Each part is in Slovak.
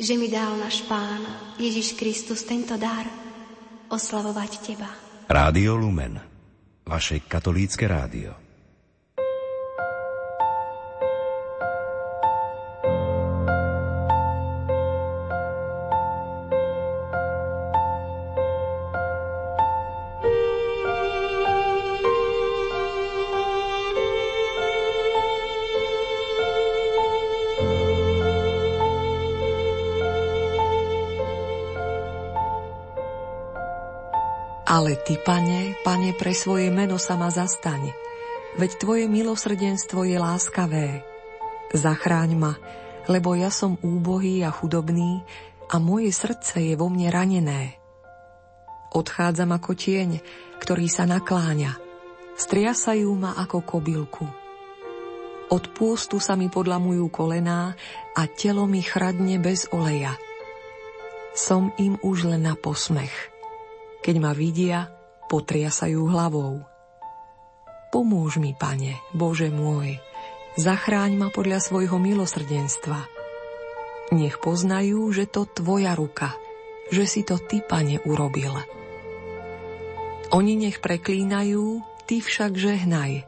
že mi dal náš Pán Ježiš Kristus tento dar oslavovať Teba. Rádio Lumen, vaše katolícke rádio. Pane, pre svoje meno sa ma zastaň, veď Tvoje milosrdenstvo je láskavé. Zachráň ma, lebo ja som úbohý a chudobný a moje srdce je vo mne ranené. Odchádzam ako tieň, ktorý sa nakláňa. Striasajú ma ako kobylku. Od pústu sa mi podlamujú kolená a telo mi chradne bez oleja. Som im už len na posmech. Keď ma vidia, potriasajú hlavou. Pomôž mi, Pane, Bože môj, zachráň ma podľa svojho milosrdenstva. Nech poznajú, že to Tvoja ruka, že si to Ty, Pane, urobil. Oni nech preklínajú, Ty však žehnaj.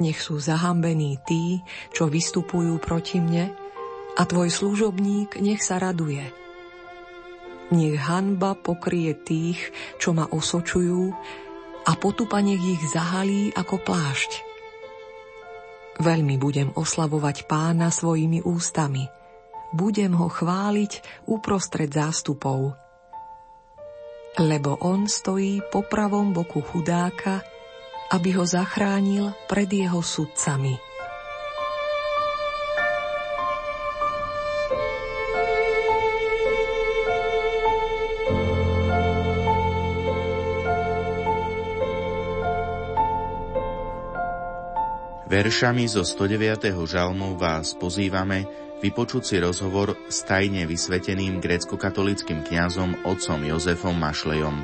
Nech sú zahambení tí, čo vystupujú proti mne, a Tvoj služobník nech sa raduje – nech hanba pokrie tých, čo ma osočujú a potupa nech ich zahalí ako plášť. Veľmi budem oslavovať pána svojimi ústami. Budem ho chváliť uprostred zástupov. Lebo on stojí po pravom boku chudáka, aby ho zachránil pred jeho sudcami. Veršami zo 109. žalmu vás pozývame vypočuť si rozhovor s tajne vysveteným grécko-katolickým kňazom otcom Jozefom Mašlejom.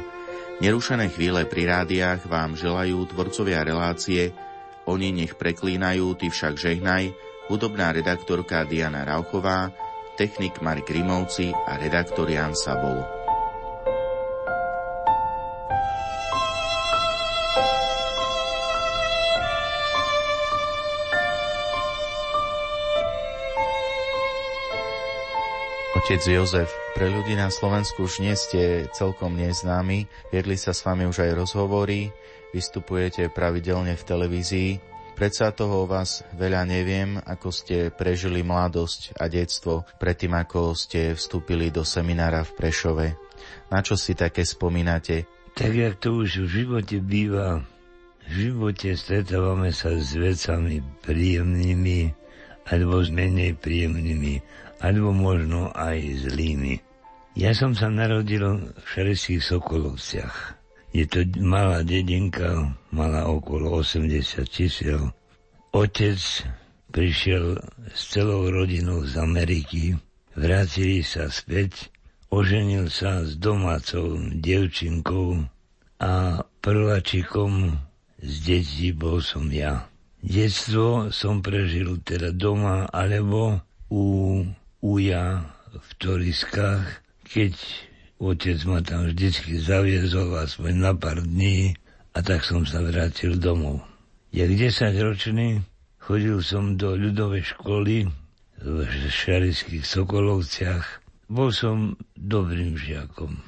Nerušené chvíle pri rádiách vám želajú tvorcovia relácie Oni nech preklínajú, ty však žehnaj, hudobná redaktorka Diana Rauchová, technik Mark Rimovci a redaktor Jan Sabol. Otec Jozef, pre ľudí na Slovensku už nie ste celkom neznámi, viedli sa s vami už aj rozhovory, vystupujete pravidelne v televízii. Predsa toho o vás veľa neviem, ako ste prežili mladosť a detstvo predtým, ako ste vstúpili do seminára v Prešove. Na čo si také spomínate? Tak, jak to už v živote býva, v živote stretávame sa s vecami príjemnými alebo s menej príjemnými alebo možno aj zlými. Ja som sa narodil v Šereských Sokolovciach. Je to malá dedinka, mala okolo 80 čísel. Otec prišiel s celou rodinou z Ameriky, vrátili sa späť, oženil sa s domácou devčinkou a prváčikom z detí bol som ja. Detstvo som prežil teda doma alebo u uja v Toriskách, keď otec ma tam vždycky zaviezol aspoň na pár dní a tak som sa vrátil domov. Jak 10 ročný chodil som do ľudovej školy v Šarických Sokolovciach. Bol som dobrým žiakom.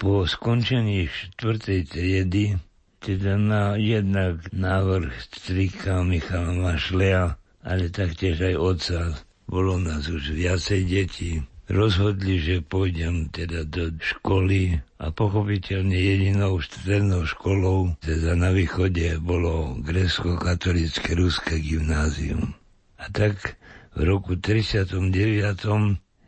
Po skončení štvrtej triedy, teda na jednak návrh strika Michala Mašlea, ale taktiež aj otca bolo nás už viacej detí, rozhodli, že pôjdem teda do školy a pochopiteľne jedinou strednou školou, teda na východe bolo grécko-katolické ruské gymnázium. A tak v roku 39.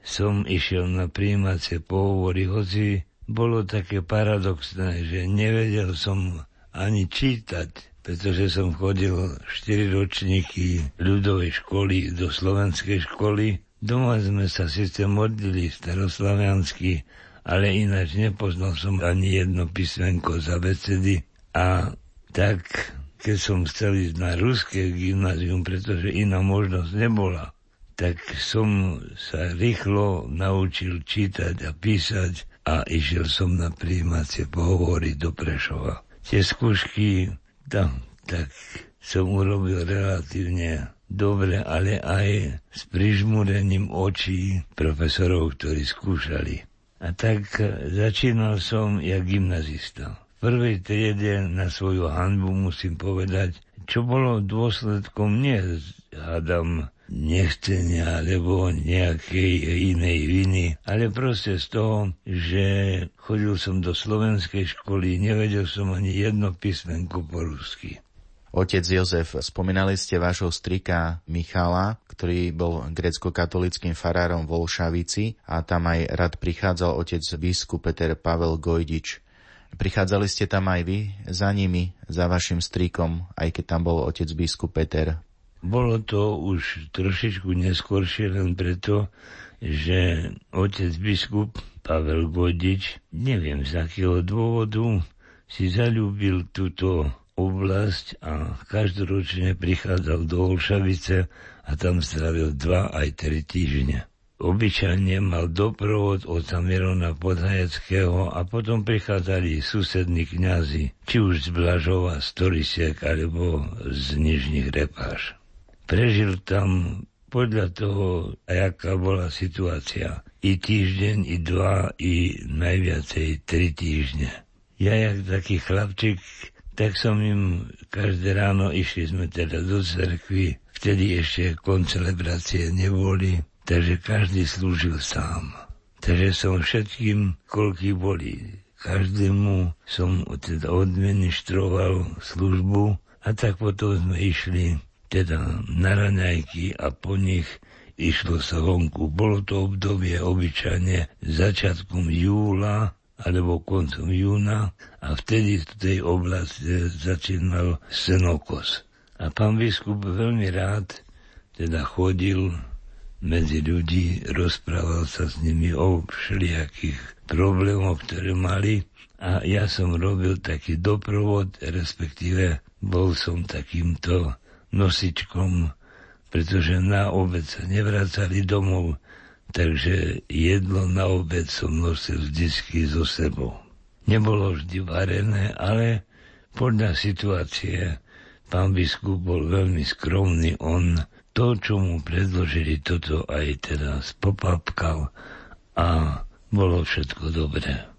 som išiel na príjímacie pohovory, hoci bolo také paradoxné, že nevedel som ani čítať pretože som chodil 4 ročníky ľudovej školy do slovenskej školy. Doma sme sa síce modlili staroslaviansky, ale ináč nepoznal som ani jedno písmenko za becedy. A tak, keď som chcel ísť na ruské gymnázium, pretože iná možnosť nebola, tak som sa rýchlo naučil čítať a písať a išiel som na príjímacie pohovory do Prešova. Tie skúšky tam, tak som urobil relatívne dobre, ale aj s prižmúrením očí profesorov, ktorí skúšali. A tak začínal som jak gymnazista. V prvej triede na svoju hanbu musím povedať, čo bolo dôsledkom nie, hádam, nechcenia alebo nejakej inej viny, ale proste z toho, že chodil som do slovenskej školy, nevedel som ani jedno písmenko po rusky. Otec Jozef, spomínali ste vášho strika Michala, ktorý bol grecko-katolickým farárom v Olšavici a tam aj rad prichádzal otec biskup Peter Pavel Gojdič. Prichádzali ste tam aj vy za nimi, za vašim strikom, aj keď tam bol otec biskup Peter? Bolo to už trošičku neskôršie len preto, že otec biskup Pavel Godič, neviem z akého dôvodu, si zalúbil túto oblasť a každoročne prichádzal do Olšavice a tam strávil dva aj tri týždne. Obyčajne mal doprovod od Mirona Podhajeckého a potom prichádzali susední kňazi, či už z Blažova, z Torisiek alebo z Nižných Repáš. Prežil tam podľa toho, aká bola situácia. I týždeň, i dva, i najviacej tri týždne. Ja, jak taký chlapčik, tak som im každé ráno išli sme teda do cerkvy, vtedy ešte koncelebrácie neboli, takže každý slúžil sám. Takže som všetkým, koľký boli, každému som teda odministroval službu a tak potom sme išli teda na raňajky a po nich išlo sa vonku. Bolo to obdobie obyčajne začiatkom júla alebo koncom júna a vtedy v tej oblasti začínal senokos. A pán biskup veľmi rád teda chodil medzi ľudí, rozprával sa s nimi o všelijakých problémoch, ktoré mali a ja som robil taký doprovod, respektíve bol som takýmto nosičkom, pretože na obed sa nevracali domov, takže jedlo na obed som nosil vždy so sebou. Nebolo vždy varené, ale podľa situácie pán biskup bol veľmi skromný. On to, čo mu predložili, toto aj teraz popapkal a bolo všetko dobré.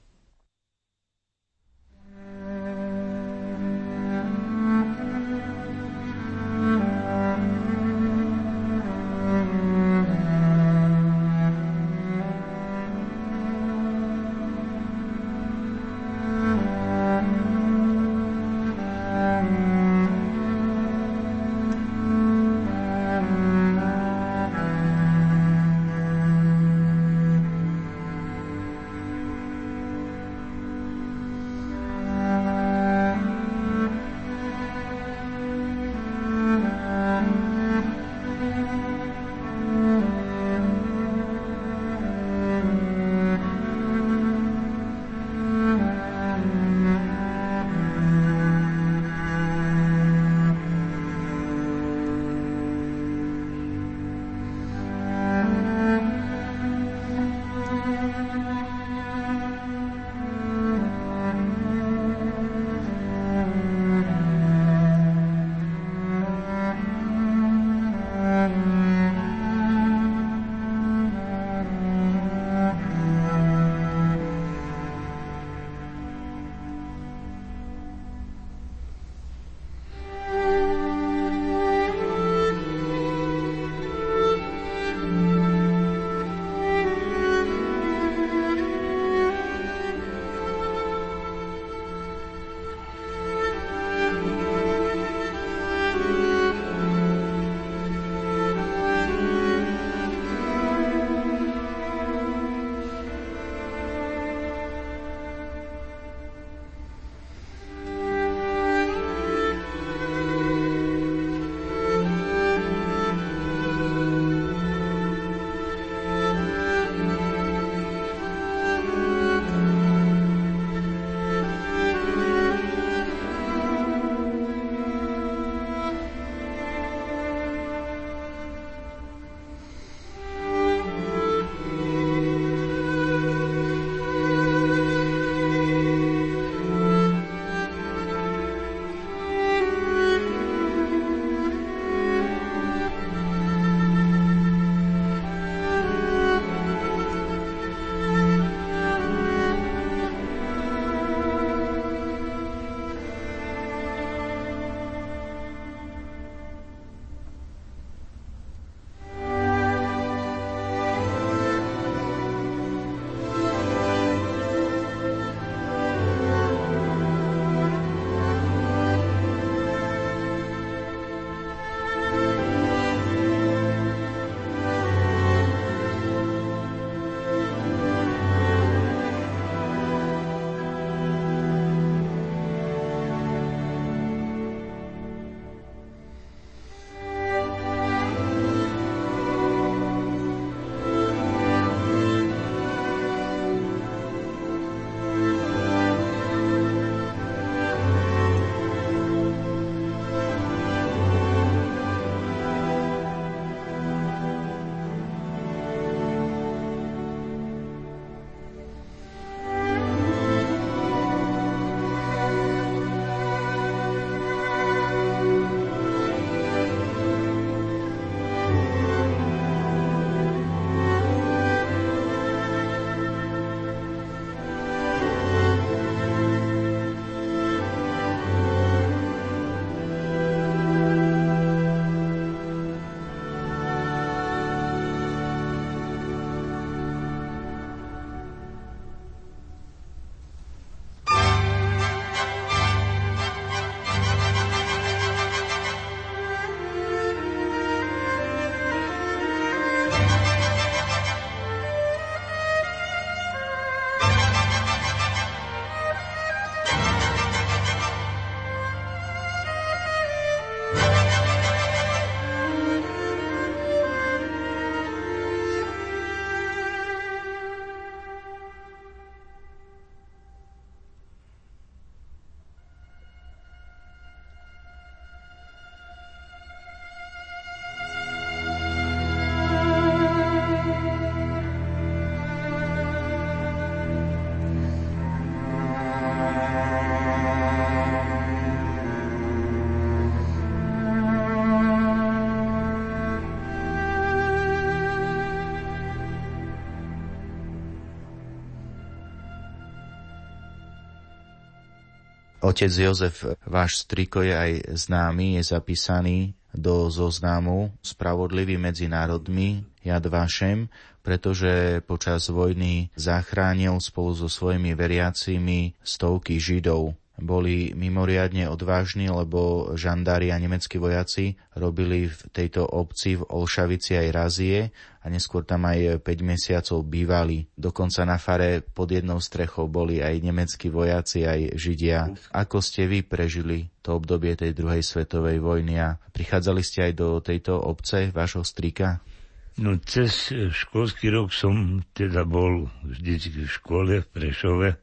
Otec Jozef, váš striko je aj známy, je zapísaný do zoznamu Spravodlivý medzi národmi Jad Vašem, pretože počas vojny zachránil spolu so svojimi veriacimi stovky Židov boli mimoriadne odvážni, lebo žandári a nemeckí vojaci robili v tejto obci v Olšavici aj razie a neskôr tam aj 5 mesiacov bývali. Dokonca na fare pod jednou strechou boli aj nemeckí vojaci, aj Židia. Ako ste vy prežili to obdobie tej druhej svetovej vojny a prichádzali ste aj do tejto obce, vášho strika? No cez školský rok som teda bol vždycky v škole v Prešove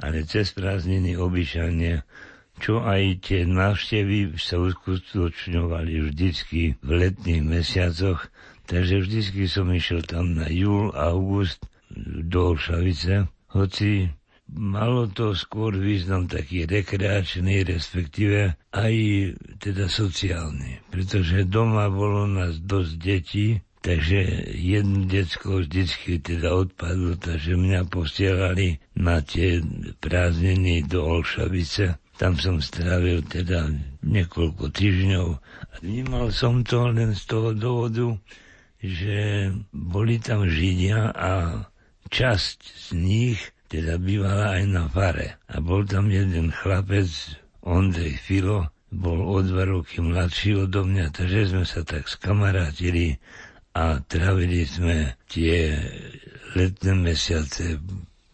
ale cez prázdniny obyčajne, čo aj tie návštevy sa uskutočňovali vždycky v letných mesiacoch, takže vždycky som išiel tam na júl, august do Olšavice, hoci malo to skôr význam taký rekreačný, respektíve aj teda sociálny, pretože doma bolo nás dosť detí, Takže jedno detsko vždycky teda odpadlo, takže mňa posielali na tie prázdniny do Olšavice. Tam som strávil teda niekoľko týždňov vnímal som to len z toho dôvodu, že boli tam Židia a časť z nich teda bývala aj na fare. A bol tam jeden chlapec, Ondrej Filo, bol o dva roky mladší odo mňa, takže sme sa tak skamarátili a trávili sme tie letné mesiace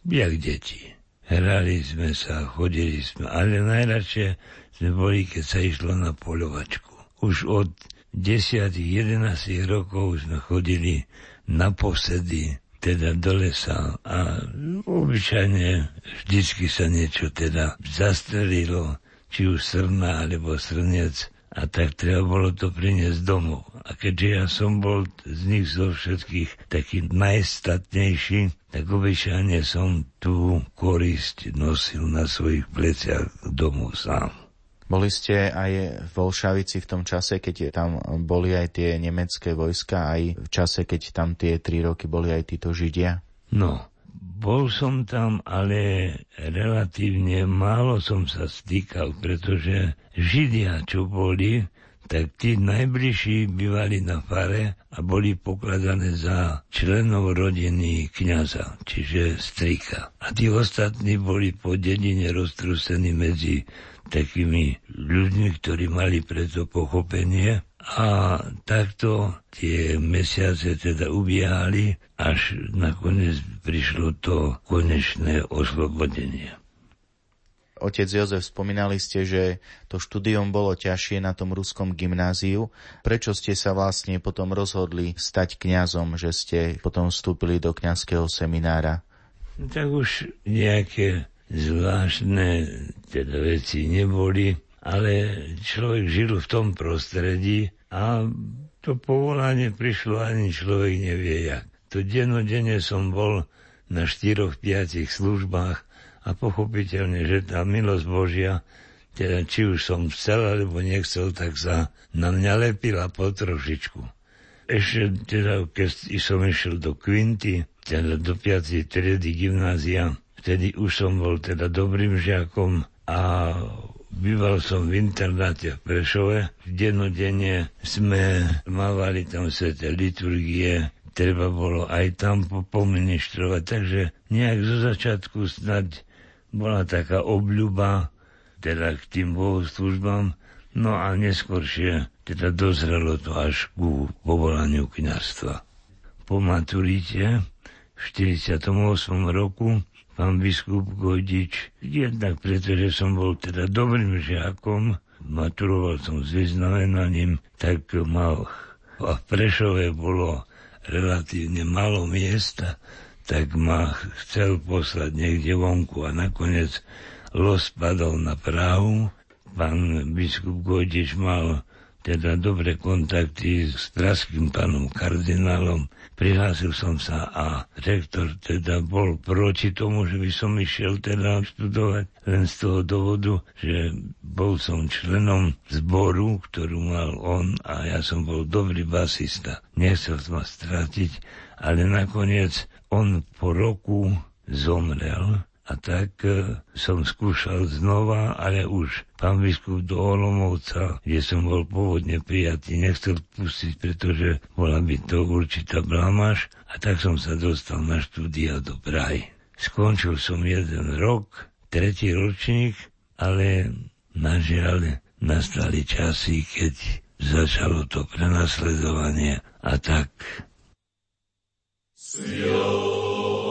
jak deti. Hrali sme sa, chodili sme, ale najradšie sme boli, keď sa išlo na polovačku. Už od 10-11 rokov sme chodili na posedy, teda do lesa a obyčajne vždycky sa niečo teda zastrelilo, či už srna alebo srnec a tak treba bolo to priniesť domov. A keďže ja som bol z nich zo všetkých taký najstatnejší, tak obyčajne som tú korisť nosil na svojich pleciach domov sám. Boli ste aj v Olšavici v tom čase, keď tam boli aj tie nemecké vojska, aj v čase, keď tam tie tri roky boli aj títo Židia? No, bol som tam, ale relatívne málo som sa stýkal, pretože Židia, čo boli, tak tí najbližší bývali na fare a boli pokladané za členov rodiny kniaza, čiže strika. A tí ostatní boli po dedine roztrusení medzi takými ľuďmi, ktorí mali preto pochopenie a takto tie mesiace teda ubiehali, až nakoniec prišlo to konečné oslobodenie. Otec Jozef, spomínali ste, že to štúdium bolo ťažšie na tom ruskom gymnáziu. Prečo ste sa vlastne potom rozhodli stať kňazom, že ste potom vstúpili do kňazského seminára? Tak už nejaké zvláštne teda veci neboli ale človek žil v tom prostredí a to povolanie prišlo ani človek nevie jak. To dennodenne som bol na štyroch, piatich službách a pochopiteľne, že tá milosť Božia, teda či už som chcel alebo nechcel, tak sa na mňa lepila po trošičku. Ešte teda, keď som išiel do Quinty, teda do 5. triedy gymnázia, vtedy už som bol teda dobrým žiakom a Býval som v internáte v Prešove. Dennodenne sme mávali tam sveté liturgie, treba bolo aj tam poministrovať, takže nejak zo začiatku snad bola taká obľuba teda k tým bohoslužbám, no a neskôršie teda dozrelo to až ku povolaniu kniazstva. Po maturite v 48. roku pán biskup Gojdič, jednak preto, že som bol teda dobrým žiakom, maturoval som s vyznamenaním, tak mal a v Prešove bolo relatívne málo miesta, tak ma chcel poslať niekde vonku a nakoniec los padol na Prahu. Pán biskup Gojdič mal teda dobré kontakty s praským pánom kardinálom. Prihlásil som sa a rektor teda bol proti tomu, že by som išiel teda študovať len z toho dôvodu, že bol som členom zboru, ktorú mal on a ja som bol dobrý basista. Nechcel som ma stratiť, ale nakoniec on po roku zomrel a tak e, som skúšal znova, ale už pán biskup do Olomovca, kde som bol pôvodne prijatý, nechcel pustiť, pretože bola by to určitá blamaž a tak som sa dostal na štúdia do Prahy. Skončil som jeden rok, tretí ročník, ale nažiaľ nastali časy, keď začalo to prenasledovanie a tak. Sio.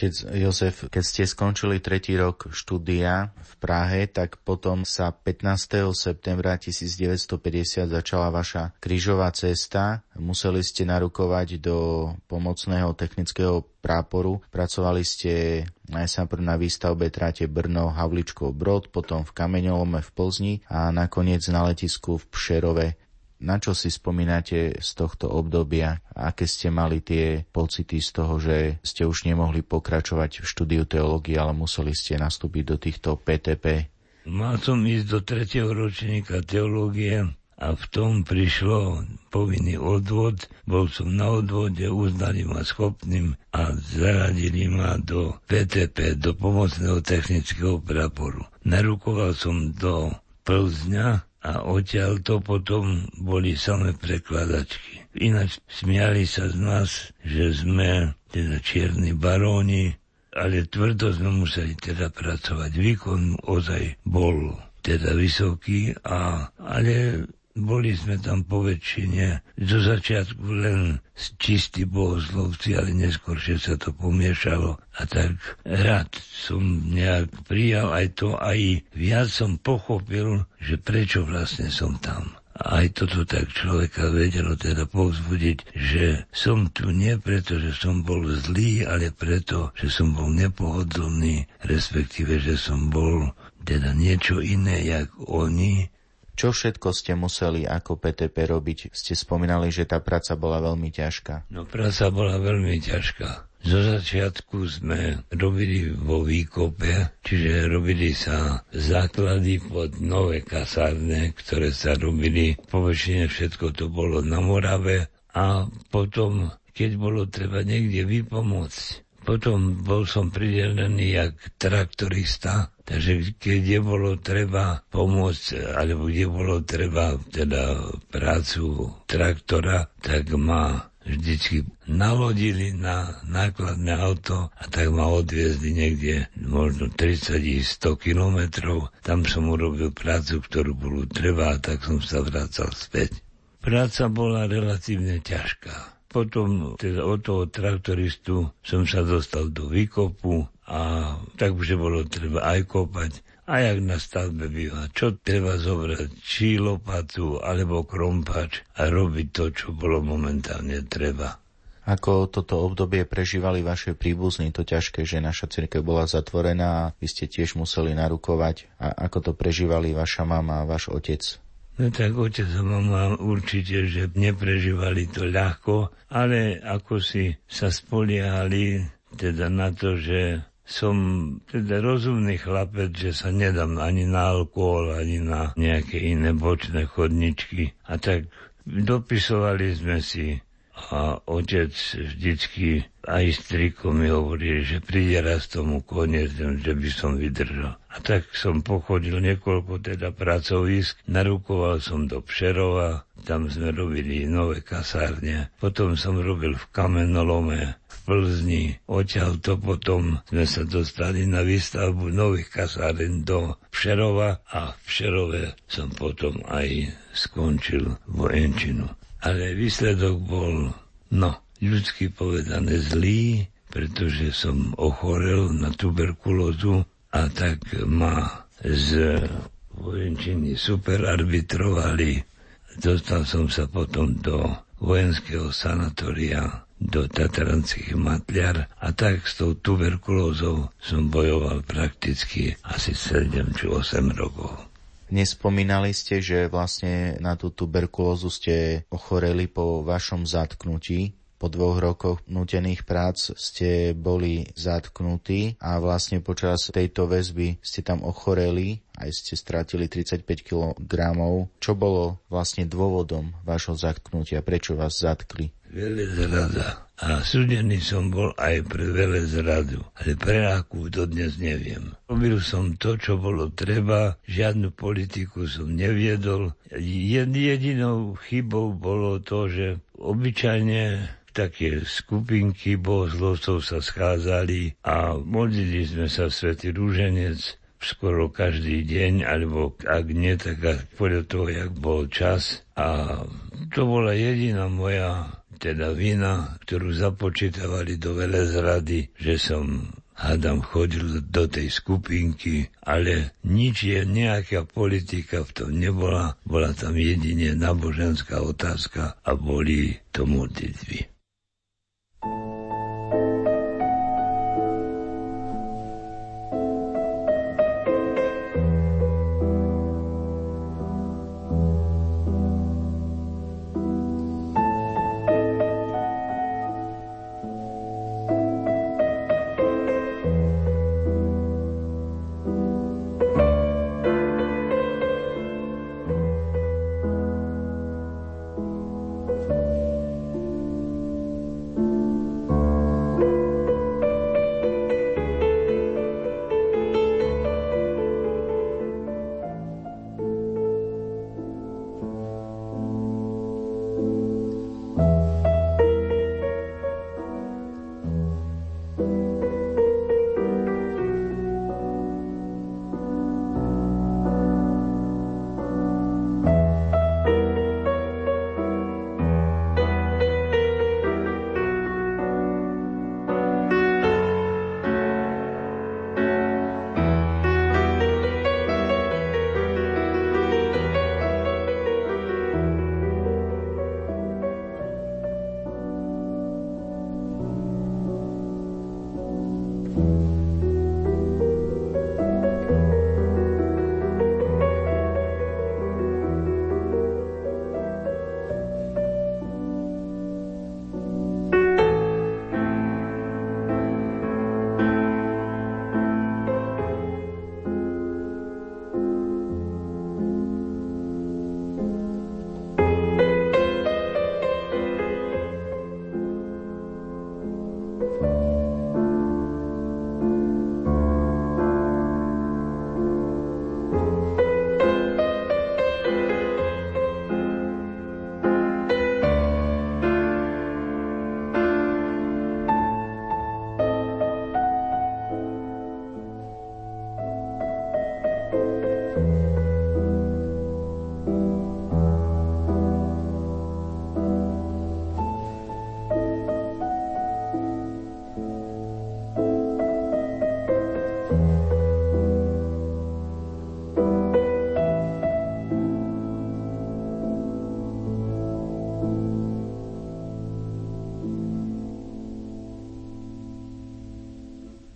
Otec Jozef, keď ste skončili tretí rok štúdia v Prahe, tak potom sa 15. septembra 1950 začala vaša krížová cesta. Museli ste narukovať do pomocného technického práporu. Pracovali ste najprv na výstavbe tráte Brno Havličkov Brod, potom v Kameňolome v Plzni a nakoniec na letisku v Pšerove na čo si spomínate z tohto obdobia? Aké ste mali tie pocity z toho, že ste už nemohli pokračovať v štúdiu teológie, ale museli ste nastúpiť do týchto PTP? Mal som ísť do tretieho ročníka teológie a v tom prišlo povinný odvod. Bol som na odvode, uznali ma schopným a zaradili ma do PTP, do pomocného technického praporu. Narukoval som do Plzňa a odtiaľ to potom boli samé prekladačky. Ináč smiali sa z nás, že sme teda čierni baróni, ale tvrdo sme museli teda pracovať. Výkon ozaj bol teda vysoký, a, ale boli sme tam po väčšine zo začiatku len čistí bohoslovci, ale neskôršie sa to pomiešalo. A tak rád som nejak prijal aj to, aj viac som pochopil, že prečo vlastne som tam. Aj toto tak človeka vedelo teda povzbudiť, že som tu nie preto, že som bol zlý, ale preto, že som bol nepohodlný, respektíve, že som bol teda niečo iné, jak oni, čo všetko ste museli ako PTP robiť? Ste spomínali, že tá práca bola veľmi ťažká. No práca bola veľmi ťažká. Zo začiatku sme robili vo výkope, čiže robili sa základy pod nové kasárne, ktoré sa robili. Po väčšine všetko to bolo na Morave a potom, keď bolo treba niekde vypomôcť, potom bol som pridelený jak traktorista, takže keď je bolo treba pomôcť, alebo kde bolo treba teda prácu traktora, tak ma vždycky nalodili na nákladné auto a tak ma odviezli niekde možno 30-100 kilometrov. Tam som urobil prácu, ktorú bolo treba a tak som sa vracal späť. Práca bola relatívne ťažká. Potom teda od toho traktoristu som sa dostal do výkopu a tak už bolo treba aj kopať, A jak na stavbe býva, čo treba zobrať, či lopatu alebo krompač a robiť to, čo bolo momentálne treba. Ako toto obdobie prežívali vaše príbuzní, to ťažké, že naša cirkev bola zatvorená a vy ste tiež museli narukovať. A ako to prežívali vaša mama a váš otec? No tak otec a mama určite, že neprežívali to ľahko, ale ako si sa spoliehali teda na to, že som teda rozumný chlapec, že sa nedám ani na alkohol, ani na nejaké iné bočné chodničky. A tak dopisovali sme si a otec vždycky aj striko mi hovorí, že príde raz tomu koniec, že by som vydržal. A tak som pochodil niekoľko teda pracovisk, narukoval som do Pšerova, tam sme robili nové kasárne, potom som robil v kamenolome, v Plzni, odtiaľ to potom sme sa dostali na výstavbu nových kasáren do Pšerova a v Pšerove som potom aj skončil vojenčinu ale výsledok bol, no, ľudsky povedané zlý, pretože som ochorel na tuberkulózu a tak ma z vojenčiny superarbitrovali. Dostal som sa potom do vojenského sanatoria do Tatranských matliar a tak s tou tuberkulózou som bojoval prakticky asi 7 či 8 rokov. Nespomínali ste, že vlastne na tú tuberkulózu ste ochoreli po vašom zatknutí. Po dvoch rokoch nutených prác ste boli zatknutí a vlastne počas tejto väzby ste tam ochoreli, aj ste stratili 35 kg. Čo bolo vlastne dôvodom vášho zatknutia? Prečo vás zatkli? Velezrada. A súdený som bol aj pre velezradu, ale pre akú to dnes neviem. Robil som to, čo bolo treba, žiadnu politiku som neviedol. Jedinou chybou bolo to, že obyčajne také skupinky bohoslovcov sa schádzali a modlili sme sa v Svetý Rúženec skoro každý deň, alebo ak nie, tak podľa toho, jak bol čas. A to bola jediná moja teda vina, ktorú započítavali do velezrady, že som hádam chodil do tej skupinky, ale nič je, nejaká politika v tom nebola, bola tam jedine náboženská otázka a boli to modlitby.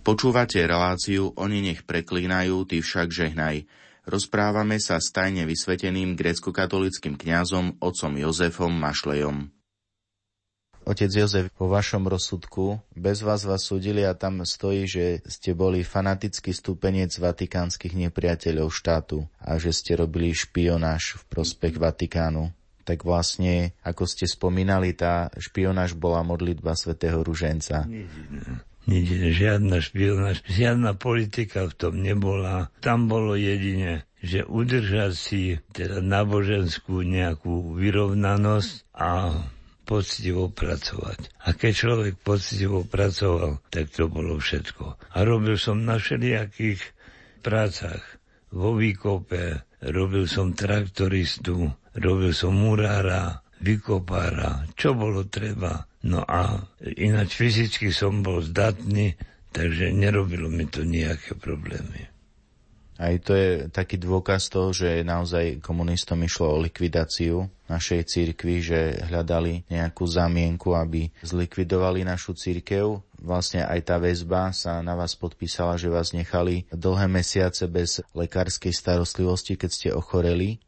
Počúvate reláciu Oni nech preklínajú, ty však žehnaj. Rozprávame sa s tajne vysveteným grecko-katolickým kňazom otcom Jozefom Mašlejom. Otec Jozef, po vašom rozsudku, bez vás vás súdili a tam stojí, že ste boli fanatický stupenec vatikánskych nepriateľov štátu a že ste robili špionáž v prospech Vatikánu. Tak vlastne, ako ste spomínali, tá špionáž bola modlitba svätého Ruženca. Nič, žiadna špionáž, žiadna politika v tom nebola. Tam bolo jedine, že udržať si teda náboženskú nejakú vyrovnanosť a poctivo pracovať. A keď človek poctivo pracoval, tak to bolo všetko. A robil som na všelijakých prácach. Vo výkope, robil som traktoristu, robil som murára, vykopára, čo bolo treba. No a ináč fyzicky som bol zdatný, takže nerobilo mi to nejaké problémy. Aj to je taký dôkaz toho, že naozaj komunistom išlo o likvidáciu našej církvy, že hľadali nejakú zamienku, aby zlikvidovali našu církev. Vlastne aj tá väzba sa na vás podpísala, že vás nechali dlhé mesiace bez lekárskej starostlivosti, keď ste ochoreli.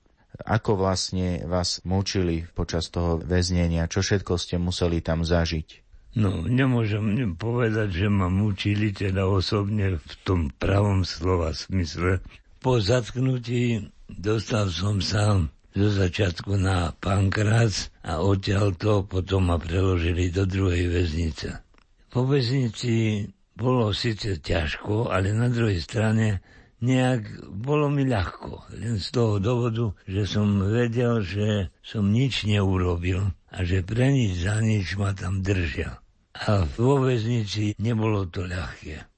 Ako vlastne vás mučili počas toho väznenia? Čo všetko ste museli tam zažiť? No, nemôžem povedať, že ma mučili teda osobne v tom pravom slova smysle. Po zatknutí dostal som sa zo začiatku na Pankrác a odtiaľ to potom ma preložili do druhej väznice. Po väznici bolo síce ťažko, ale na druhej strane nejak bolo mi ľahko. Len z toho dôvodu, že som vedel, že som nič neurobil a že pre nič za nič ma tam držia. A vo väznici nebolo to ľahké.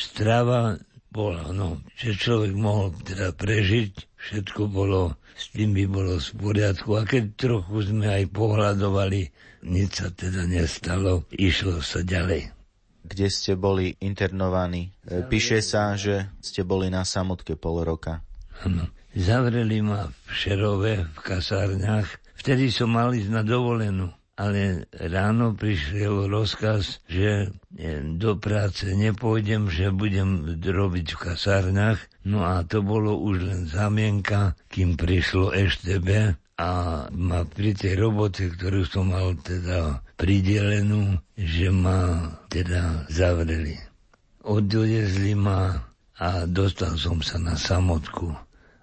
Strava bola, no, že človek mohol teda prežiť, všetko bolo, s tým by bolo v poriadku. A keď trochu sme aj pohľadovali, nič sa teda nestalo, išlo sa ďalej kde ste boli internovaní. E, píše sa, že ste boli na samotke pol roka. Ano. Zavreli ma v Šerove, v kasárniach. Vtedy som mal ísť na dovolenú. Ale ráno prišiel rozkaz, že do práce nepôjdem, že budem robiť v kasárniach. No a to bolo už len zamienka, kým prišlo EŠTB a ma pri tej robote, ktorú som mal teda pridelenú, že ma teda zavreli. Odviezli ma a dostal som sa na samotku.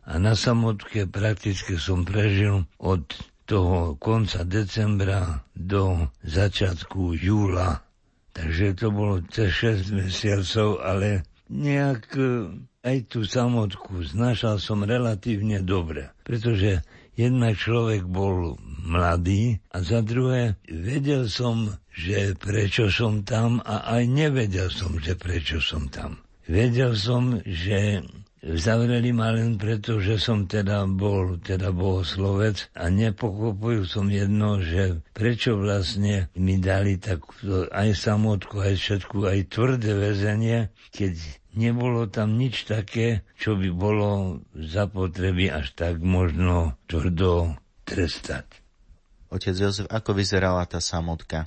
A na samotke prakticky som prežil od toho konca decembra do začiatku júla. Takže to bolo cez 6 mesiacov, ale nejak e, aj tú samotku znašal som relatívne dobre, pretože jednak človek bol mladý a za druhé vedel som, že prečo som tam a aj nevedel som, že prečo som tam. Vedel som, že Zavreli ma len preto, že som teda bol teda bohoslovec a nepochopil som jedno, že prečo vlastne mi dali tak aj samotku, aj všetku, aj tvrdé väzenie, keď nebolo tam nič také, čo by bolo zapotreby až tak možno tvrdo trestať. Otec Jozef, ako vyzerala tá samotka?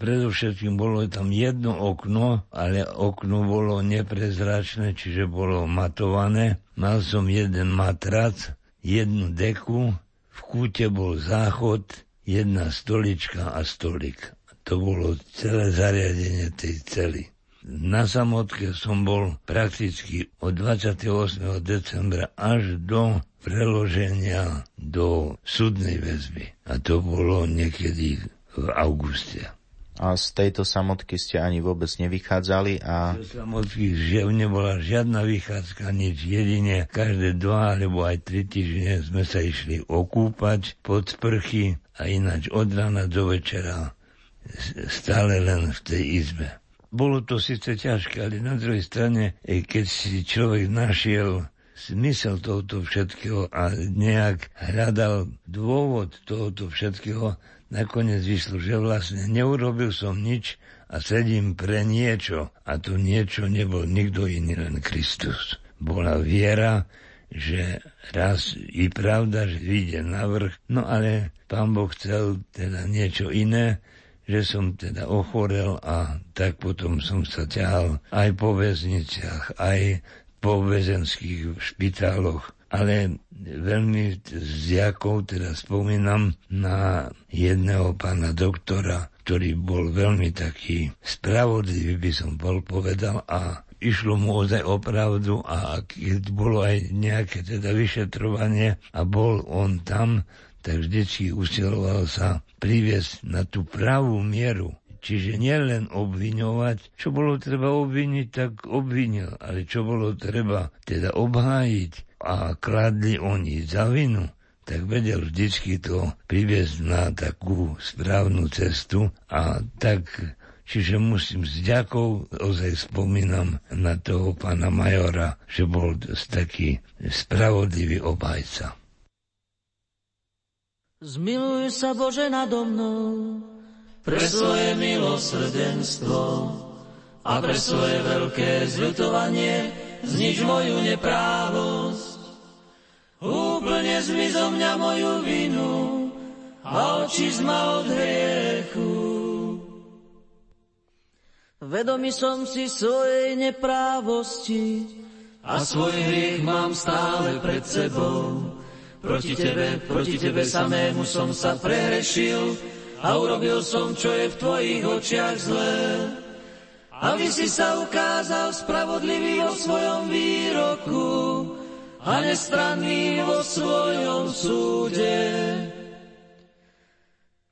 Predovšetkým bolo tam jedno okno, ale okno bolo neprezračné, čiže bolo matované. Mal som jeden matrac, jednu deku, v kúte bol záchod, jedna stolička a stolik. To bolo celé zariadenie tej cely. Na samotke som bol prakticky od 28. decembra až do preloženia do súdnej väzby. A to bolo niekedy v auguste. A z tejto samotky ste ani vôbec nevychádzali a... Z samotky že nebola žiadna vychádzka, nič. Jedine každé dva alebo aj tri týždne sme sa išli okúpať pod sprchy a ináč od rána do večera stále len v tej izbe. Bolo to síce ťažké, ale na druhej strane, keď si človek našiel smysel tohoto všetkého a nejak hľadal dôvod tohoto všetkého, nakoniec vyšlo, že vlastne neurobil som nič a sedím pre niečo. A to niečo nebol nikto iný, len Kristus. Bola viera, že raz i pravda, že vyjde na vrch, no ale pán Boh chcel teda niečo iné, že som teda ochorel a tak potom som sa ťahal aj po väzniciach, aj po väzenských špitáloch ale veľmi z Jakov teda spomínam na jedného pána doktora, ktorý bol veľmi taký spravodlivý, by som bol povedal, a išlo mu ozaj o a keď bolo aj nejaké teda vyšetrovanie a bol on tam, tak vždycky usiloval sa priviesť na tú pravú mieru. Čiže nielen obviňovať, čo bolo treba obviniť, tak obvinil, ale čo bolo treba teda obhájiť a kladli oni za vinu, tak vedel vždycky to priviesť na takú správnu cestu a tak Čiže musím s ďakou, ozaj spomínam na toho pána Majora, že bol taký spravodlivý obhajca. Zmiluj sa Bože nado mnou, pre svoje milosrdenstvo a pre svoje veľké zľutovanie znič moju neprávosť. Úplne zmiz zo mňa moju vinu a oči zma od hriechu. Vedomý som si svojej neprávosti a svoj hriech mám stále pred sebou. Proti tebe, proti tebe samému som sa prehrešil a urobil som, čo je v tvojich očiach zlé. Aby si sa ukázal spravodlivý vo svojom výroku a nestranný vo svojom súde.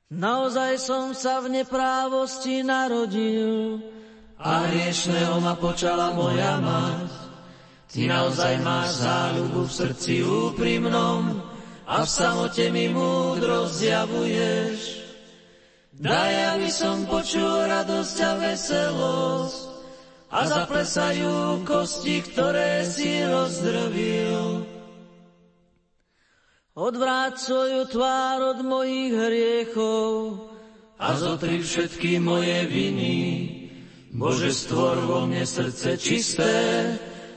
Naozaj som sa v neprávosti narodil, a hriešného ma počala moja mať. Ty naozaj máš záľubu v srdci úprimnom a v samote mi múdro zjavuješ. Daj, aby som počul radosť a veselosť a zaplesajú kosti, ktoré si rozdrvil. Odvráť svoju tvár od mojich hriechov a zotri všetky moje viny Bože, stvor vo mne srdce čisté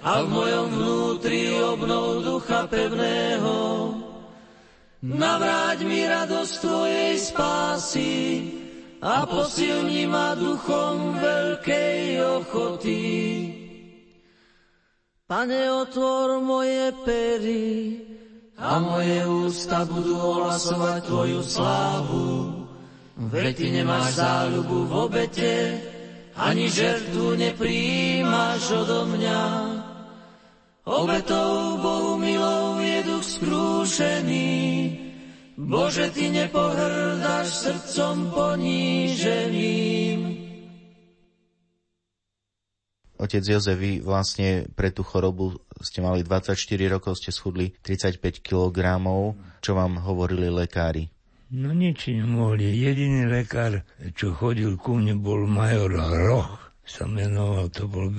a v mojom vnútri obnov ducha pevného. Navráť mi radosť Tvojej spásy a posilni ma duchom veľkej ochoty. Pane, otvor moje pery a moje ústa budú ohlasovať Tvoju slávu. Veď Ty nemáš záľubu v obete, ani žertu nepríjmaš odo mňa. Obetou Bohu milou je duch skrúšený, Bože, Ty nepohrdáš srdcom poníženým. Otec Jozef, vy vlastne pre tú chorobu ste mali 24 rokov, ste schudli 35 kg. Čo vám hovorili lekári? No nič nemohli. Jediný lekár, čo chodil ku mne, bol major Hroch sa menoval, to bol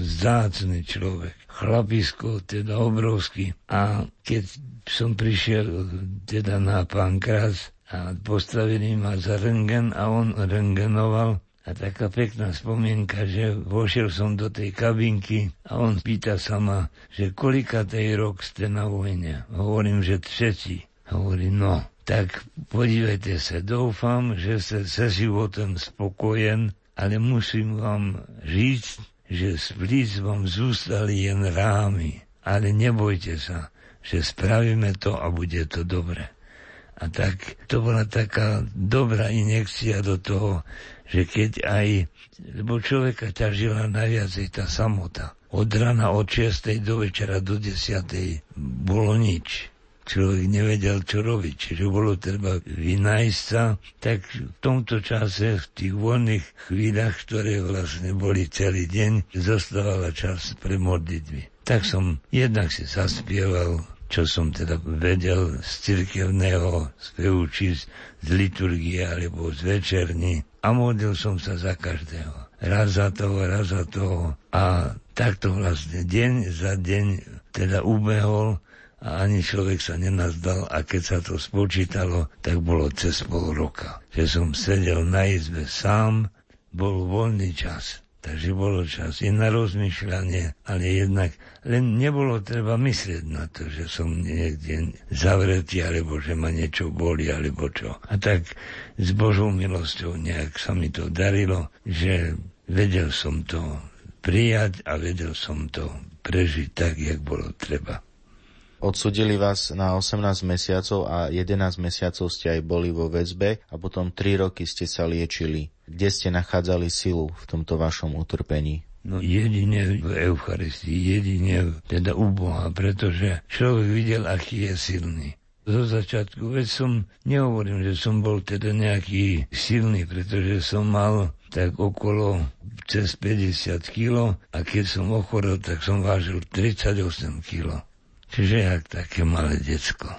zácný človek. Chlapisko, teda obrovský. A keď som prišiel teda na pán Krás a postavili ma za rengen a on rengenoval, a taká pekná spomienka, že vošiel som do tej kabinky a on pýta sa ma, že kolika tej rok ste na vojne. Hovorím, že třetí. Hovorí, no, tak podívejte sa, dúfam, že ste sa životom spokojen, ale musím vám žiť, že z plíc vám zústali jen rámy. Ale nebojte sa, že spravíme to a bude to dobre. A tak to bola taká dobrá injekcia do toho, že keď aj, lebo človeka ťažila najviacej tá samota. Od rana od 6. do večera do 10. bolo nič človek nevedel, čo robiť. Čiže bolo treba vynájsť sa, tak v tomto čase, v tých voľných chvíľach, ktoré vlastne boli celý deň, zostávala čas pre modlitby. Tak som jednak si zaspieval, čo som teda vedel z cirkevného spevčíc, z liturgie alebo z večerní a modlil som sa za každého. Raz za toho, raz za toho a takto vlastne deň za deň teda ubehol a ani človek sa nenazdal a keď sa to spočítalo, tak bolo cez pol roka. Že som sedel na izbe sám, bol voľný čas. takže bolo čas i na rozmýšľanie, ale jednak len nebolo treba myslieť na to, že som niekde zavretý, alebo že ma niečo boli, alebo čo. A tak s Božou milosťou nejak sa mi to darilo, že vedel som to prijať a vedel som to prežiť tak, jak bolo treba. Odsudili vás na 18 mesiacov a 11 mesiacov ste aj boli vo väzbe a potom 3 roky ste sa liečili. Kde ste nachádzali silu v tomto vašom utrpení? No jedine v Eucharistii, jedine teda u Boha, pretože človek videl, aký je silný. Zo začiatku, veď som, nehovorím, že som bol teda nejaký silný, pretože som mal tak okolo cez 50 kg a keď som ochorel, tak som vážil 38 kg. Čiže jak také malé decko.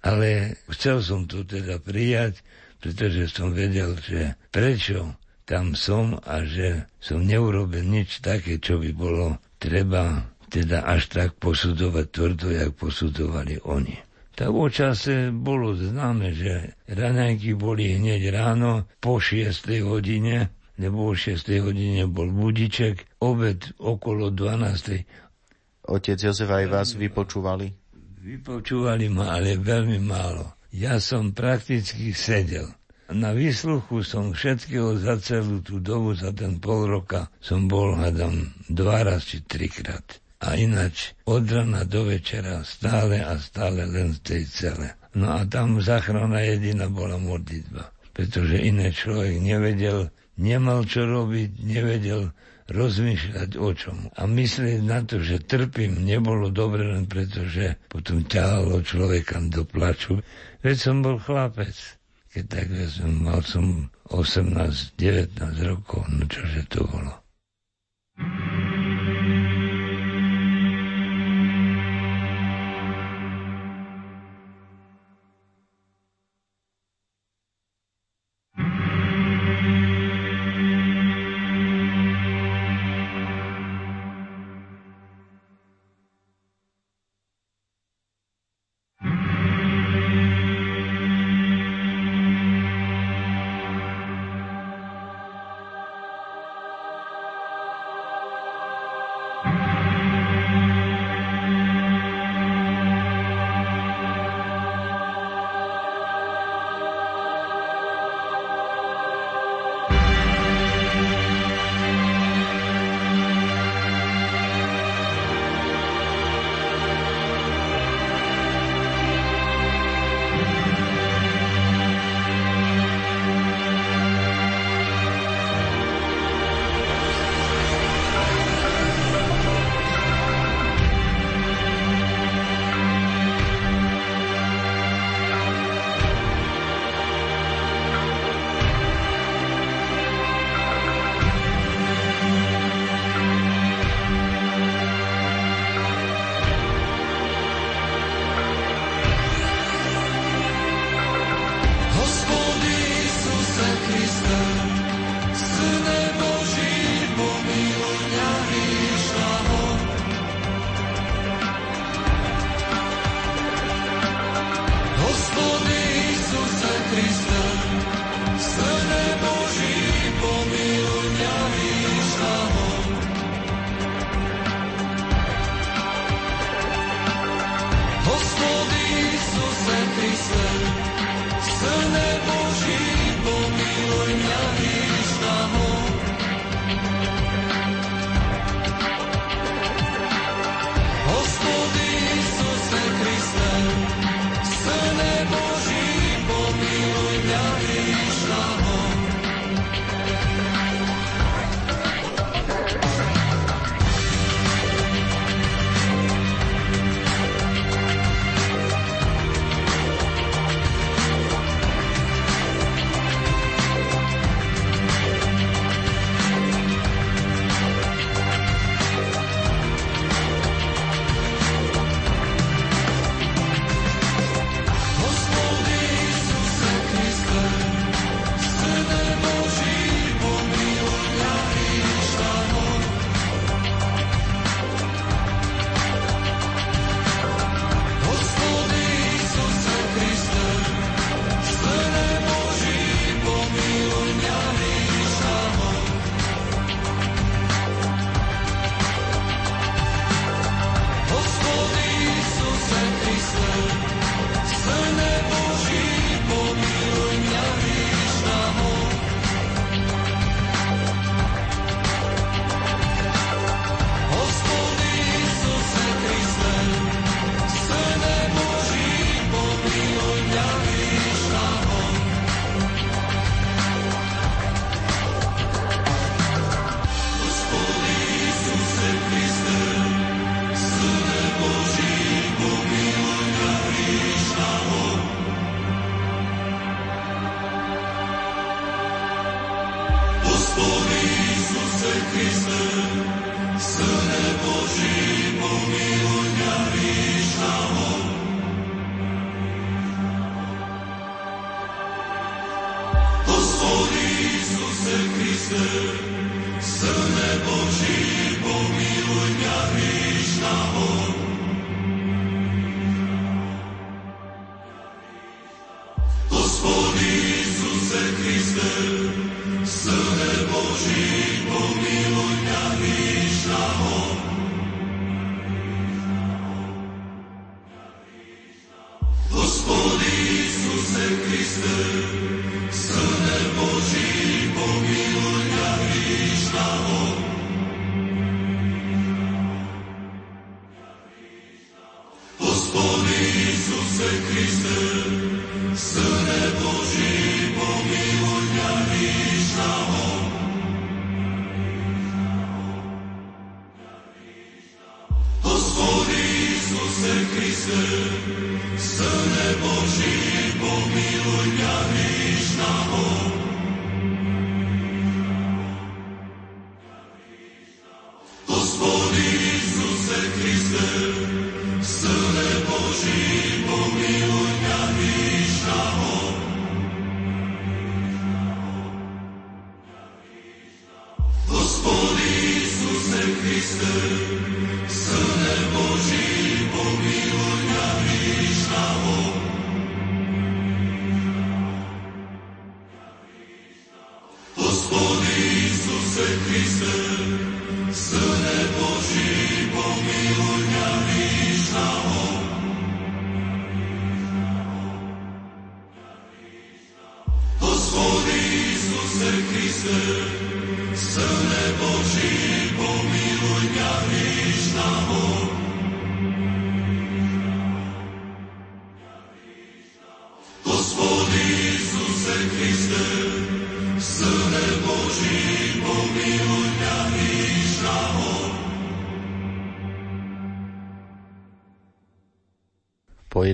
Ale chcel som to teda prijať, pretože som vedel, že prečo tam som a že som neurobil nič také, čo by bolo treba teda až tak posudovať tvrdo, jak posudovali oni. Tak o čase bolo známe, že raňajky boli hneď ráno po 6. hodine, lebo o 6. hodine bol budiček, obed okolo 12. Otec Jozef aj vás vypočúvali? Vypočúvali ma, ale veľmi málo. Ja som prakticky sedel. Na výsluchu som všetkého za celú tú dobu, za ten pol roka, som bol, hadam, dva raz či trikrát. A ináč od rana do večera stále a stále len v tej cele. No a tam záchrana jediná bola modlitba. Pretože iné človek nevedel, nemal čo robiť, nevedel, rozmýšľať o čom. A myslieť na to, že trpím, nebolo dobre len preto, že potom ťahalo človeka do plaču. Veď som bol chlapec. Keď tak som, mal som 18-19 rokov, no čože to bolo.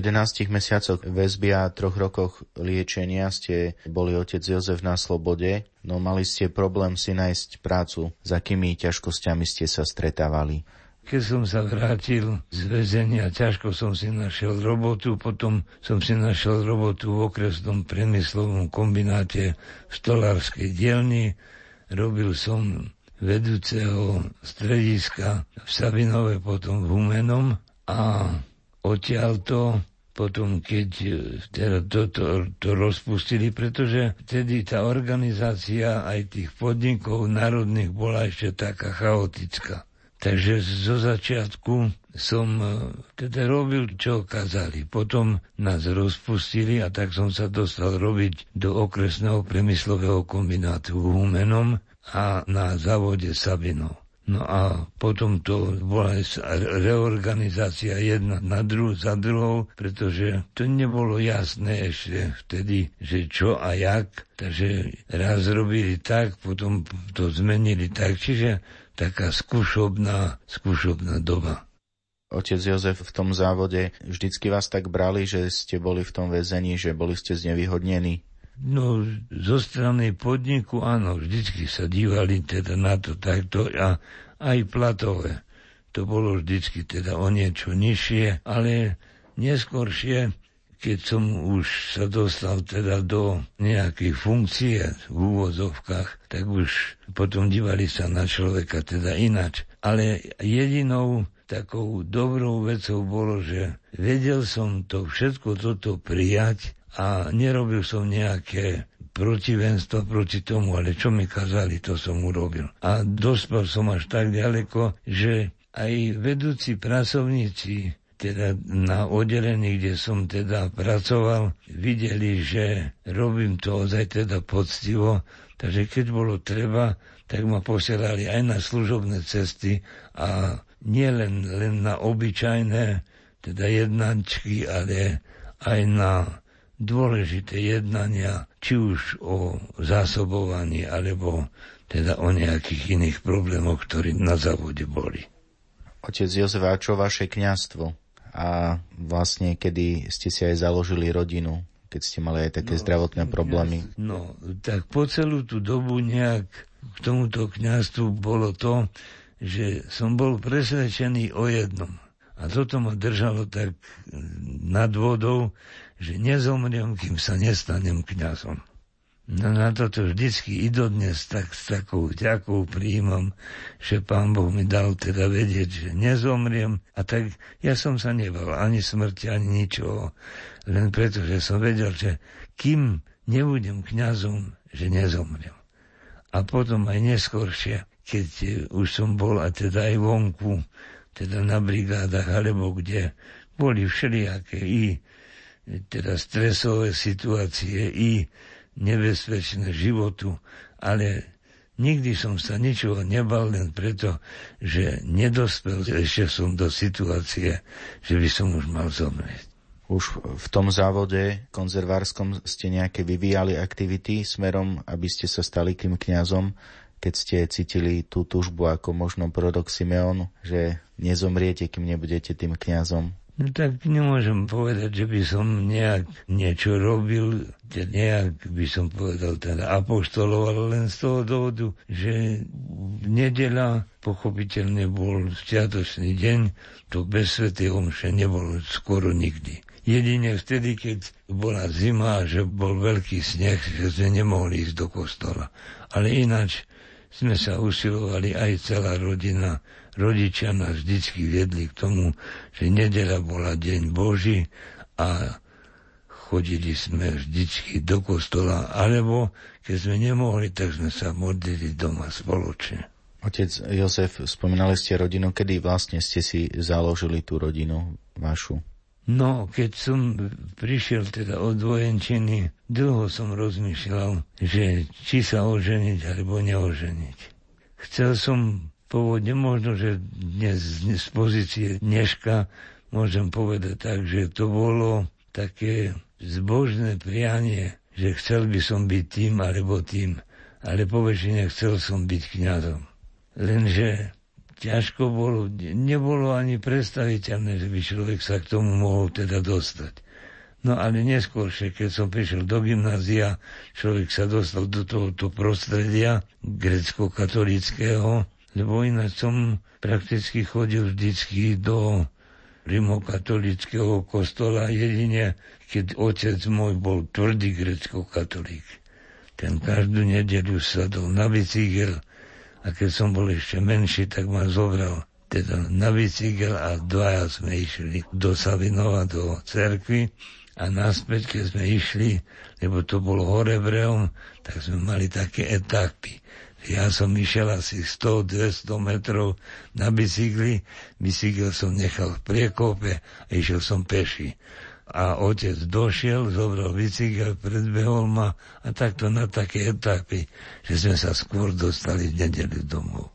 11 mesiacoch väzby a troch rokoch liečenia ste boli otec Jozef na slobode, no mali ste problém si nájsť prácu. S akými ťažkosťami ste sa stretávali? Keď som sa vrátil z väzenia, ťažko som si našiel robotu, potom som si našiel robotu v okresnom priemyslovom kombináte v stolárskej dielni. Robil som vedúceho strediska v Sabinove, potom v Humenom a odtiaľto potom keď e, teda to, to, rozpustili, pretože vtedy tá organizácia aj tých podnikov národných bola ešte taká chaotická. Takže zo začiatku som e, teda robil, čo kazali. Potom nás rozpustili a tak som sa dostal robiť do okresného premyslového kombinátu v Humenom a na závode Sabinov. No a potom to bola reorganizácia jedna na druh, za druhou, pretože to nebolo jasné ešte vtedy, že čo a jak. Takže raz robili tak, potom to zmenili tak. Čiže taká skúšobná, skúšobná doba. Otec Jozef v tom závode vždycky vás tak brali, že ste boli v tom väzení, že boli ste znevýhodnení? No, zo strany podniku áno, vždycky sa dívali teda na to takto a aj platové. To bolo vždycky teda o niečo nižšie, ale neskôršie, keď som už sa dostal teda do nejakej funkcie v úvozovkách, tak už potom dívali sa na človeka teda inač. Ale jedinou takou dobrou vecou bolo, že vedel som to všetko toto prijať a nerobil som nejaké protivenstvo proti tomu, ale čo mi kazali, to som urobil. A dospel som až tak ďaleko, že aj vedúci pracovníci teda na oddelení, kde som teda pracoval, videli, že robím to ozaj teda poctivo, takže keď bolo treba, tak ma posielali aj na služobné cesty a nie len, len na obyčajné, teda jednačky, ale aj na dôležité jednania, či už o zásobovaní, alebo teda o nejakých iných problémoch, ktorí na závode boli. Otec Jozef, a čo vaše kňastvo? a vlastne kedy ste si aj založili rodinu, keď ste mali aj také no, zdravotné problémy? No, tak po celú tú dobu nejak k tomuto kňastvu bolo to, že som bol presvedčený o jednom. A toto ma držalo tak nad vodou, že nezomriem, kým sa nestanem kňazom. No na toto vždycky i dodnes tak s takou ďakou príjmam, že pán Boh mi dal teda vedieť, že nezomriem. A tak ja som sa nebal ani smrti, ani ničoho. Len preto, že som vedel, že kým nebudem kňazom, že nezomriem. A potom aj neskôršie, keď už som bol a teda aj vonku, teda na brigádach, alebo kde boli všelijaké i teda stresové situácie, i nebezpečné životu, ale nikdy som sa ničoho nebal len preto, že nedospel ešte som do situácie, že by som už mal zomrieť. Už v tom závode konzervárskom ste nejaké vyvíjali aktivity smerom, aby ste sa stali tým kňazom, keď ste cítili tú tužbu ako možno prorok Simeon, že nezomriete, kým nebudete tým kňazom? No tak nemôžem povedať, že by som nejak niečo robil, nejak by som povedal teda apoštoloval len z toho dôvodu, že nedela pochopiteľne bol sviatočný deň, to bez svetej omše nebolo skoro nikdy. Jedine vtedy, keď bola zima, že bol veľký sneh, že sme nemohli ísť do kostola. Ale ináč sme sa usilovali aj celá rodina rodičia nás vždycky viedli k tomu, že nedela bola deň Boží a chodili sme vždycky do kostola, alebo keď sme nemohli, tak sme sa modlili doma spoločne. Otec Jozef, spomínali ste rodinu, kedy vlastne ste si založili tú rodinu vašu? No, keď som prišiel teda od vojenčiny, dlho som rozmýšľal, že či sa oženiť alebo neoženiť. Chcel som pôvodne možno, že dnes, z pozície dneška môžem povedať tak, že to bolo také zbožné prianie, že chcel by som byť tým alebo tým, ale po väčšine chcel som byť kňazom. Lenže ťažko bolo, nebolo ani predstaviteľné, že by človek sa k tomu mohol teda dostať. No ale neskôr, keď som prišiel do gymnázia, človek sa dostal do tohoto prostredia grecko-katolického, lebo ináč som prakticky chodil vždycky do rimokatolického kostola jedine, keď otec môj bol tvrdý grecko-katolík. Ten každú nedelu sadol na bicykel a keď som bol ešte menší, tak ma zobral teda na bicykel a dvaja sme išli do Savinova, do cerkvy a naspäť, keď sme išli, lebo to bolo hore breom, tak sme mali také etapy. Ja som išiel asi 100-200 metrov na bicykli, bicykel som nechal v priekope a išiel som peši. A otec došiel, zobral bicykel, predbehol ma a takto na také etapy, že sme sa skôr dostali v nedeli domov.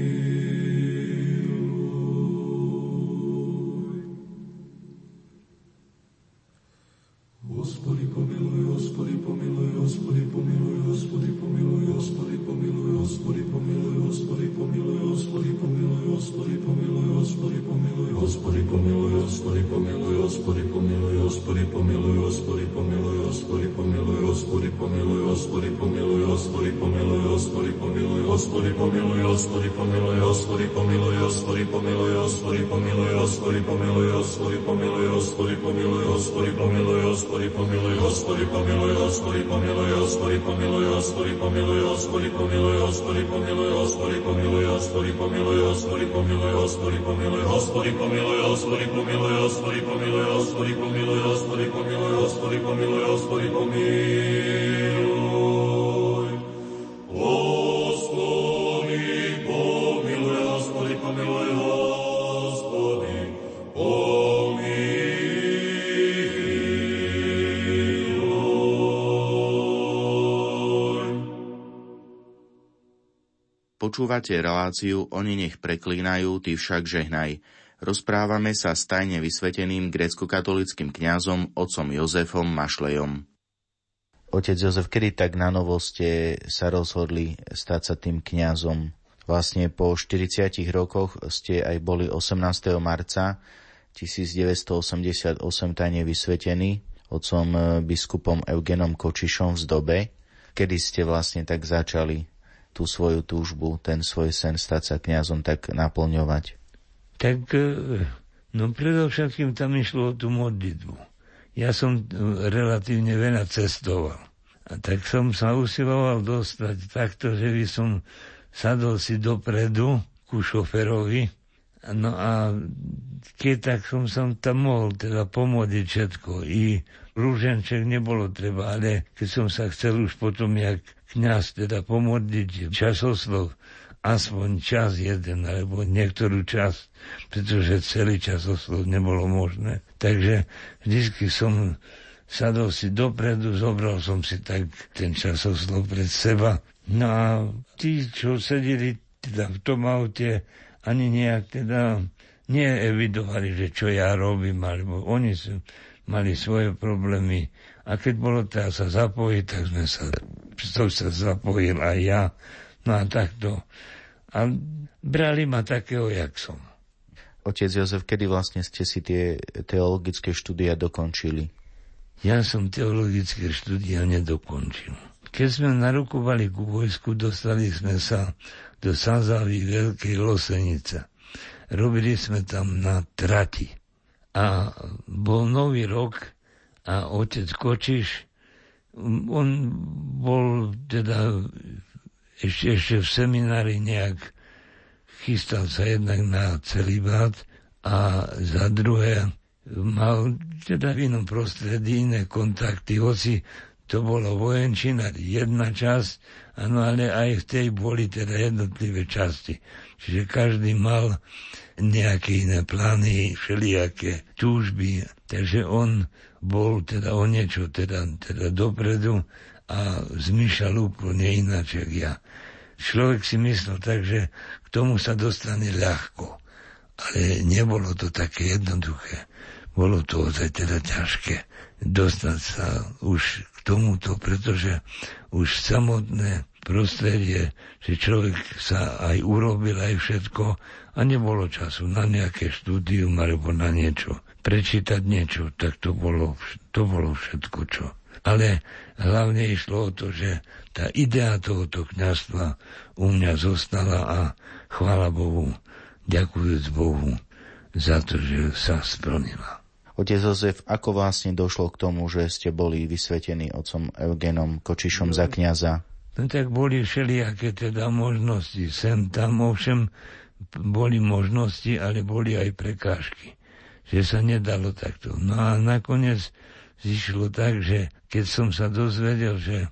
Počúvate reláciu Oni nech preklínajú, ty však žehnaj. Rozprávame sa s tajne vysveteným grecko-katolickým kňazom otcom Jozefom Mašlejom. Otec Jozef, kedy tak na novo sa rozhodli stať sa tým kňazom? Vlastne po 40 rokoch ste aj boli 18. marca 1988 tajne vysvetení otcom biskupom Eugenom Kočišom v Zdobe. Kedy ste vlastne tak začali tú svoju túžbu, ten svoj sen stať sa kňazom tak naplňovať? Tak, e, no predovšetkým tam išlo o tú modlitbu. Ja som e, relatívne veľa cestoval. A tak som sa usiloval dostať takto, že by som sadol si dopredu ku šoferovi. No a keď tak som sa tam mohol teda pomôcť všetko. I rúženček nebolo treba, ale keď som sa chcel už potom jak kniaz teda pomodliť časoslov, aspoň čas jeden, alebo niektorú časť, pretože celý časoslov nebolo možné. Takže vždy som sadol si dopredu, zobral som si tak ten časoslov pred seba. No a tí, čo sedeli teda v tom aute, ani nejak teda neevidovali, že čo ja robím, alebo oni sú, mali svoje problémy. A keď bolo treba sa zapojiť, tak sme sa som sa zapojil aj ja. No a takto. A brali ma takého, jak som. Otec Jozef, kedy vlastne ste si tie teologické štúdia dokončili? Ja som teologické štúdia nedokončil. Keď sme narukovali ku vojsku, dostali sme sa do Sazavy Veľkej Losenice. Robili sme tam na trati. A bol nový rok a otec Kočiš on bol teda ešte, ešte v seminári nejak chystal sa jednak na celibát a za druhé mal teda v inom prostredí iné kontakty, hoci to bolo vojenčina, jedna časť, ano, ale aj v tej boli teda jednotlivé časti. Čiže každý mal nejaké iné plány, všelijaké túžby. Takže on bol teda o niečo teda, teda dopredu a zmýšľal úplne ináč, jak ja. Človek si myslel tak, že k tomu sa dostane ľahko. Ale nebolo to také jednoduché. Bolo to ozaj teda ťažké dostať sa už k tomuto, pretože už samotné prostredie, že človek sa aj urobil aj všetko a nebolo času na nejaké štúdium alebo na niečo prečítať niečo, tak to bolo, to bolo všetko, čo. Ale hlavne išlo o to, že tá idea tohoto kniazstva u mňa zostala a chvála Bohu, ďakujúc Bohu za to, že sa splnila. Otec Jozef, ako vlastne došlo k tomu, že ste boli vysvetení otcom Eugenom Kočišom za kniaza? No tak boli všelijaké teda možnosti. Sem tam ovšem boli možnosti, ale boli aj prekážky že sa nedalo takto. No a nakoniec zišlo tak, že keď som sa dozvedel, že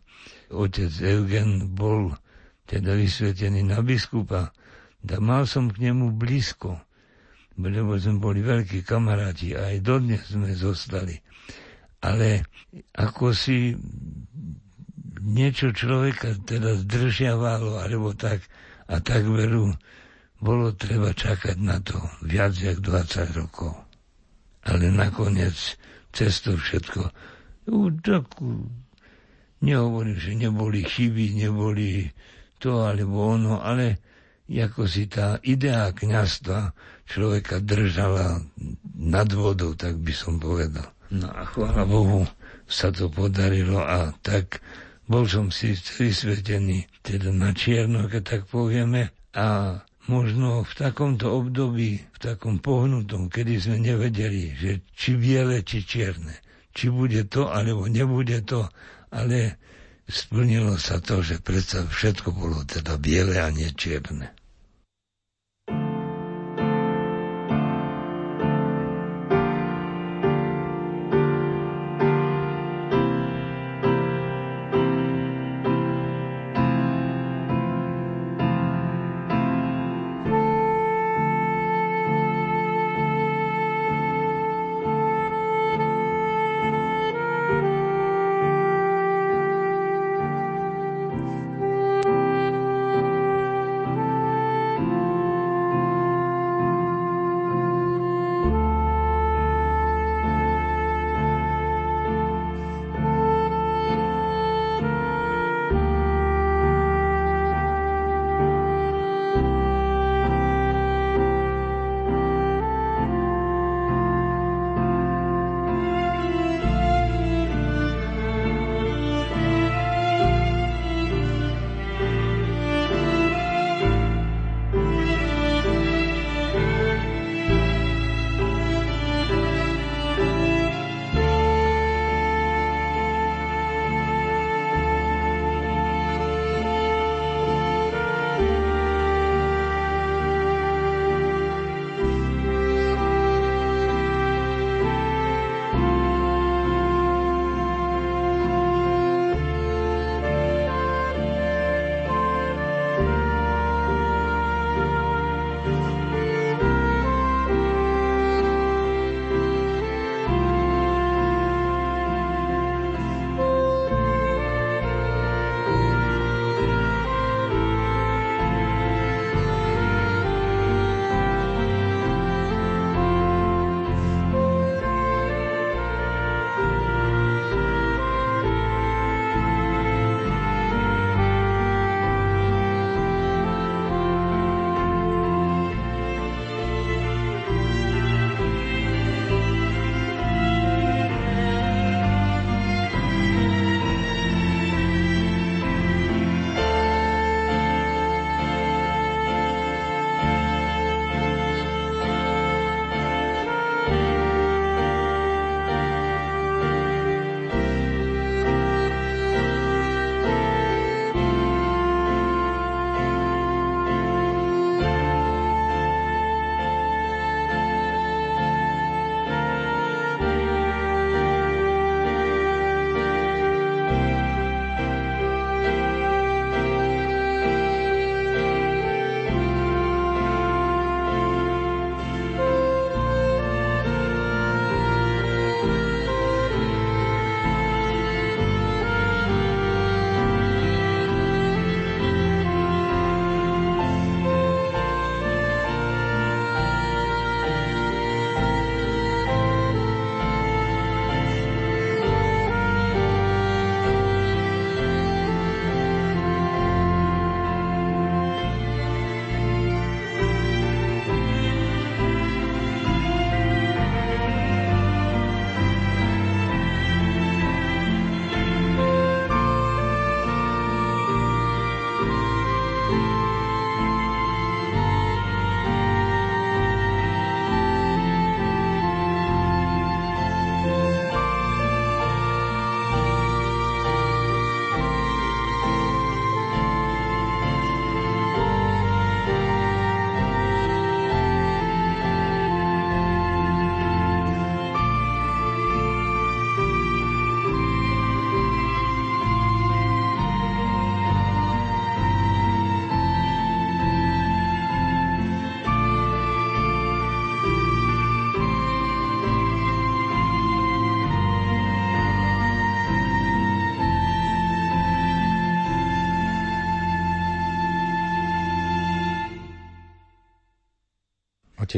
otec Eugen bol teda vysvetený na biskupa, da mal som k nemu blízko, lebo sme boli veľkí kamaráti a aj dodnes sme zostali. Ale ako si niečo človeka teda zdržiavalo, alebo tak, a tak veru, bolo treba čakať na to viac jak 20 rokov ale nakoniec cez to všetko, tak nehovorím, že neboli chyby, neboli to alebo ono, ale ako si tá idea kniazstva človeka držala nad vodou, tak by som povedal. No a chvála Bohu sa to podarilo a tak bol som si vysvetený, teda na čierno, keď tak povieme. A možno v takomto období, v takom pohnutom, kedy sme nevedeli, že či biele, či čierne. Či bude to, alebo nebude to, ale splnilo sa to, že predsa všetko bolo teda biele a nie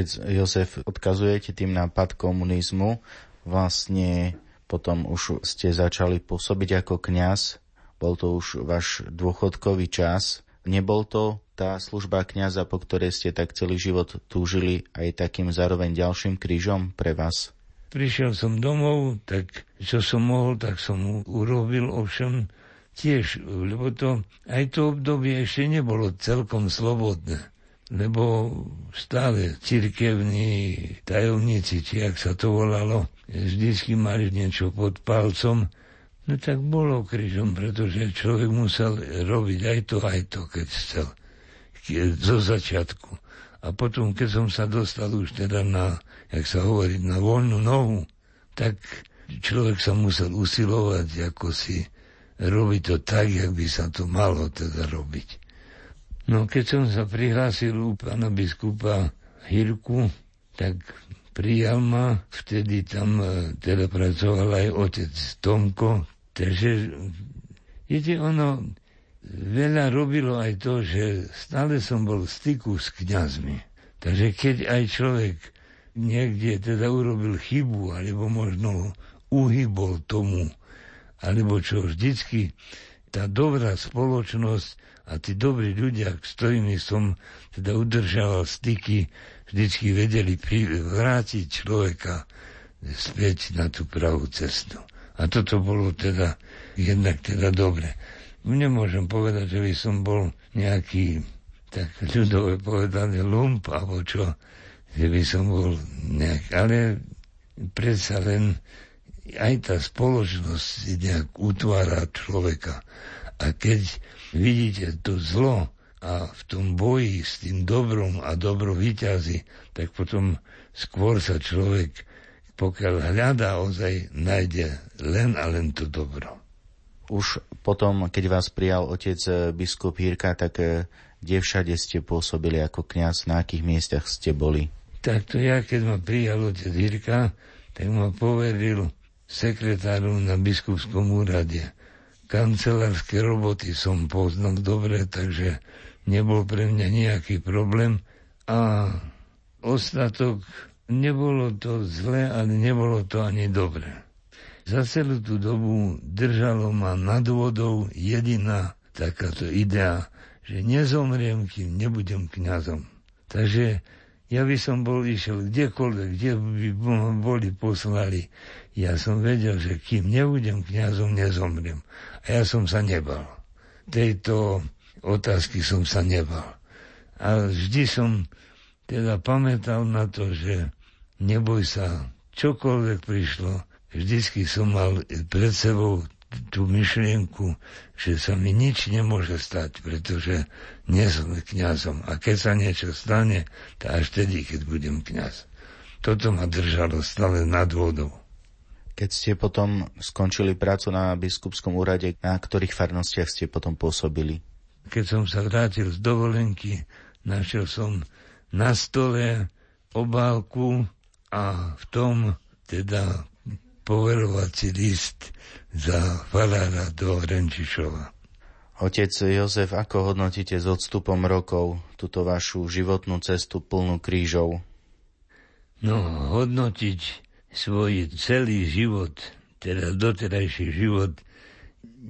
otec Jozef, odkazujete tým na pad komunizmu. Vlastne potom už ste začali pôsobiť ako kňaz. Bol to už váš dôchodkový čas. Nebol to tá služba kňaza, po ktorej ste tak celý život túžili, aj takým zároveň ďalším krížom pre vás? Prišiel som domov, tak čo som mohol, tak som urobil, ovšem tiež, lebo to, aj to obdobie ešte nebolo celkom slobodné lebo stále cirkevní tajomníci, či ak sa to volalo, vždycky mali niečo pod palcom, no tak bolo križom, pretože človek musel robiť aj to, aj to, keď chcel zo začiatku. A potom, keď som sa dostal už teda na, jak sa hovorí, na voľnú nohu, tak človek sa musel usilovať, ako si robiť to tak, jak by sa to malo teda robiť. No keď som sa prihlásil u pána biskupa Hirku, tak prijal ma, vtedy tam e, teda pracoval aj otec Tomko, takže viete, ono, veľa robilo aj to, že stále som bol v styku s kňazmi. Takže keď aj človek niekde teda urobil chybu, alebo možno uhybol tomu, alebo čo vždycky tá dobrá spoločnosť a tí dobrí ľudia, s ktorými som teda udržával styky, vždycky vedeli vrátiť človeka späť na tú pravú cestu. A toto bolo teda jednak teda dobre nemôžem povedať, že by som bol nejaký, tak ľudové povedané, lump, alebo čo, že by som bol nejak, ale predsa len aj tá spoločnosť nejak utvára človeka. A keď vidíte to zlo a v tom boji s tým dobrom a dobro vyťazí, tak potom skôr sa človek, pokiaľ hľadá ozaj, nájde len a len to dobro. Už potom, keď vás prijal otec eh, biskup Hirka, tak eh, kde všade ste pôsobili ako kňaz, na akých miestach ste boli? Takto ja, keď ma prijal otec Hirka, tak ma poveril sekretárom na biskupskom úrade. Kancelárske roboty som poznal dobre, takže nebol pre mňa nejaký problém. A ostatok, nebolo to zlé, ale nebolo to ani dobré. Za celú tú dobu držalo ma nad vodou jediná takáto idea, že nezomriem, kým nebudem kňazom. Takže ja by som bol išiel kdekoľvek, kde by boli poslali. Ja som vedel, že kým nebudem kňazom, nezomriem. A ja som sa nebal. Tejto otázky som sa nebal. A vždy som teda pamätal na to, že neboj sa, čokoľvek prišlo, vždycky som mal pred sebou tú myšlienku, že sa mi nič nemôže stať, pretože nie som kňazom. A keď sa niečo stane, to až tedy, keď budem kňaz. Toto ma držalo stále nad vodou. Keď ste potom skončili prácu na biskupskom úrade, na ktorých farnostiach ste potom pôsobili? Keď som sa vrátil z dovolenky, našiel som na stole obálku a v tom teda poverovací list za farára do Renčišova. Otec Jozef, ako hodnotíte s odstupom rokov túto vašu životnú cestu plnú krížov? No, hodnotiť svoj celý život, teda doterajší život,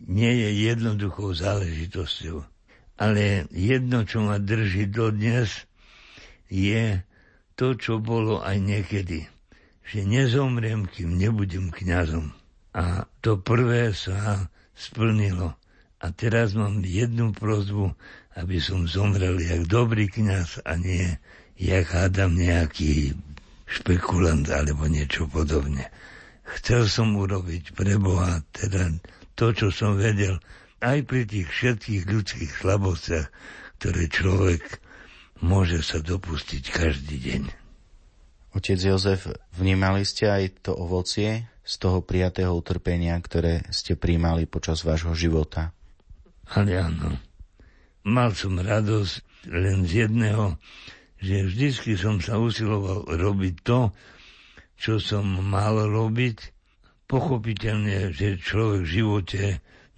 nie je jednoduchou záležitosťou. Ale jedno, čo ma drží dodnes, je to, čo bolo aj niekedy že nezomriem, kým nebudem kňazom. A to prvé sa splnilo. A teraz mám jednu prozbu, aby som zomrel jak dobrý kňaz a nie jak hádam nejaký špekulant alebo niečo podobne. Chcel som urobiť pre Boha teda to, čo som vedel, aj pri tých všetkých ľudských slabostiach, ktoré človek môže sa dopustiť každý deň. Otec Jozef, vnímali ste aj to ovocie z toho prijatého utrpenia, ktoré ste príjmali počas vášho života? Ale áno. Mal som radosť len z jedného, že vždycky som sa usiloval robiť to, čo som mal robiť. Pochopiteľne, že človek v živote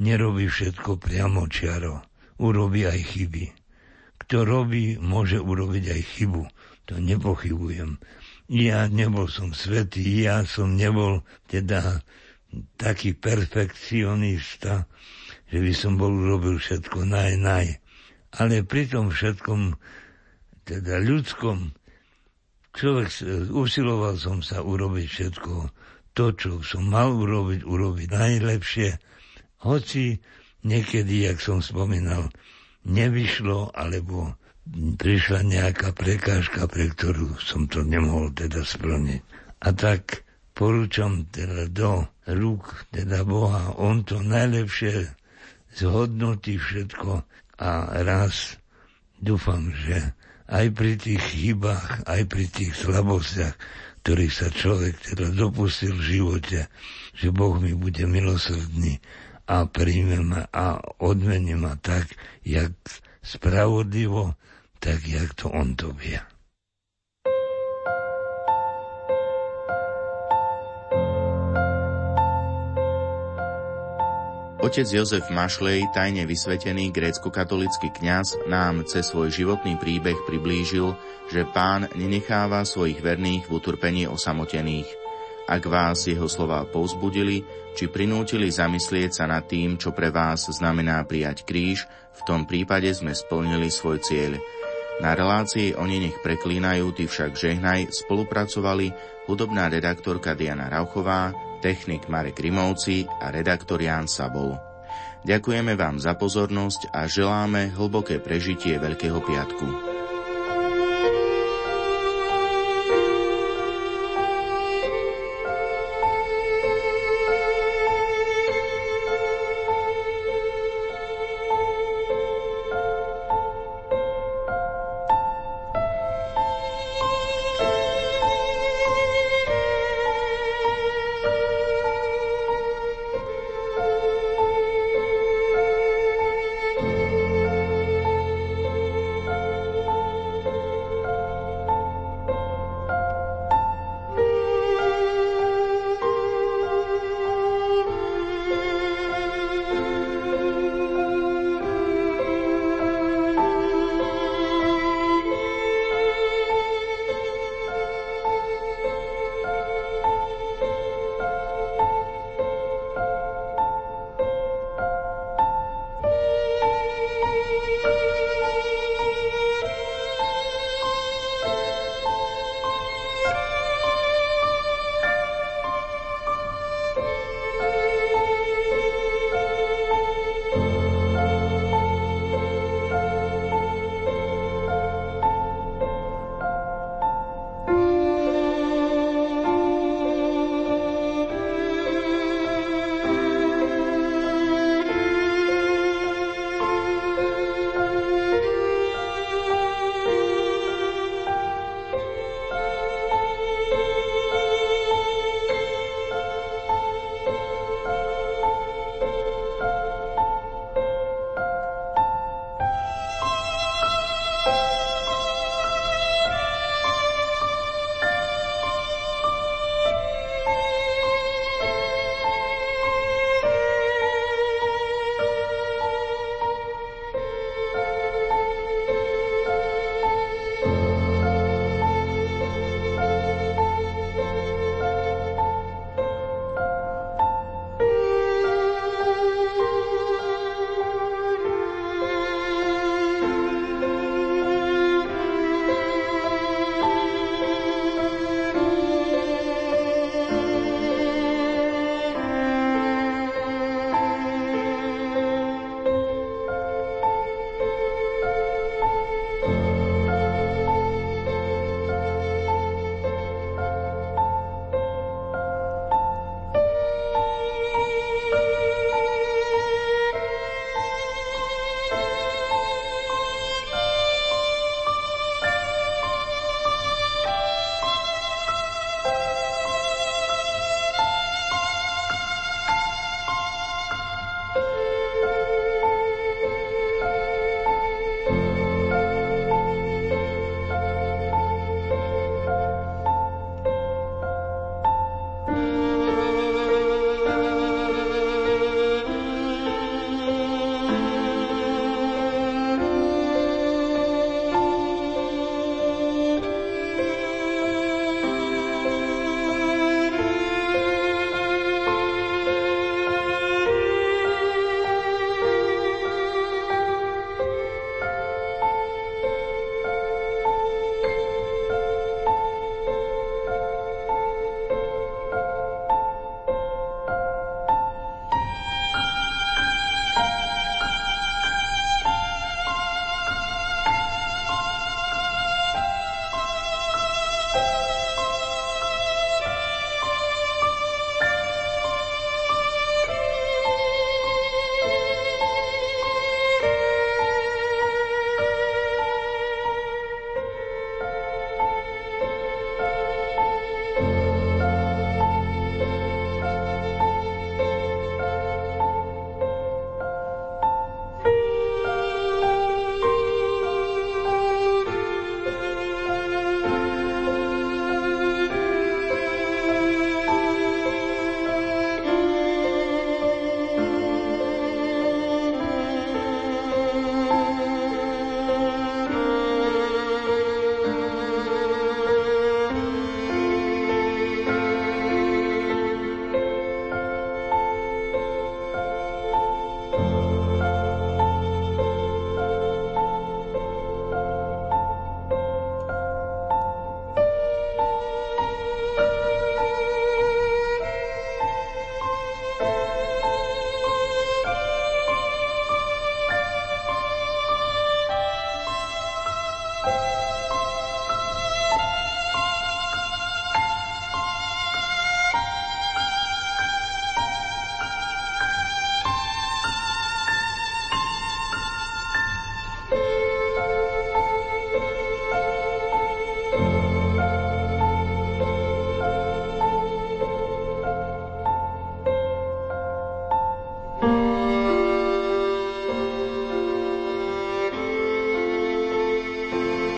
nerobí všetko priamo čiaro. Urobí aj chyby. Kto robí, môže urobiť aj chybu. To nepochybujem ja nebol som svetý, ja som nebol teda taký perfekcionista, že by som bol urobil všetko naj, naj. ale pri tom všetkom, teda ľudskom, človek, usiloval som sa urobiť všetko to, čo som mal urobiť, urobiť najlepšie, hoci niekedy, jak som spomínal, nevyšlo, alebo prišla nejaká prekážka, pre ktorú som to nemohol teda splniť. A tak porúčam teda do rúk teda Boha. On to najlepšie zhodnotí všetko a raz dúfam, že aj pri tých chybách, aj pri tých slabostiach, ktorých sa človek teda dopustil v živote, že Boh mi bude milosrdný a príjme ma a odmení ma tak, jak spravodlivo, tak jak to on to vie. Otec Jozef Mašlej, tajne vysvetený grécko-katolický kňaz, nám cez svoj životný príbeh priblížil, že pán nenecháva svojich verných v utrpení osamotených. Ak vás jeho slova povzbudili, či prinútili zamyslieť sa nad tým, čo pre vás znamená prijať kríž, v tom prípade sme splnili svoj cieľ. Na relácii Oni nech preklínajú, ty však žehnaj spolupracovali hudobná redaktorka Diana Rauchová, technik Marek Rimovci a redaktor Jan Sabol. Ďakujeme vám za pozornosť a želáme hlboké prežitie Veľkého piatku.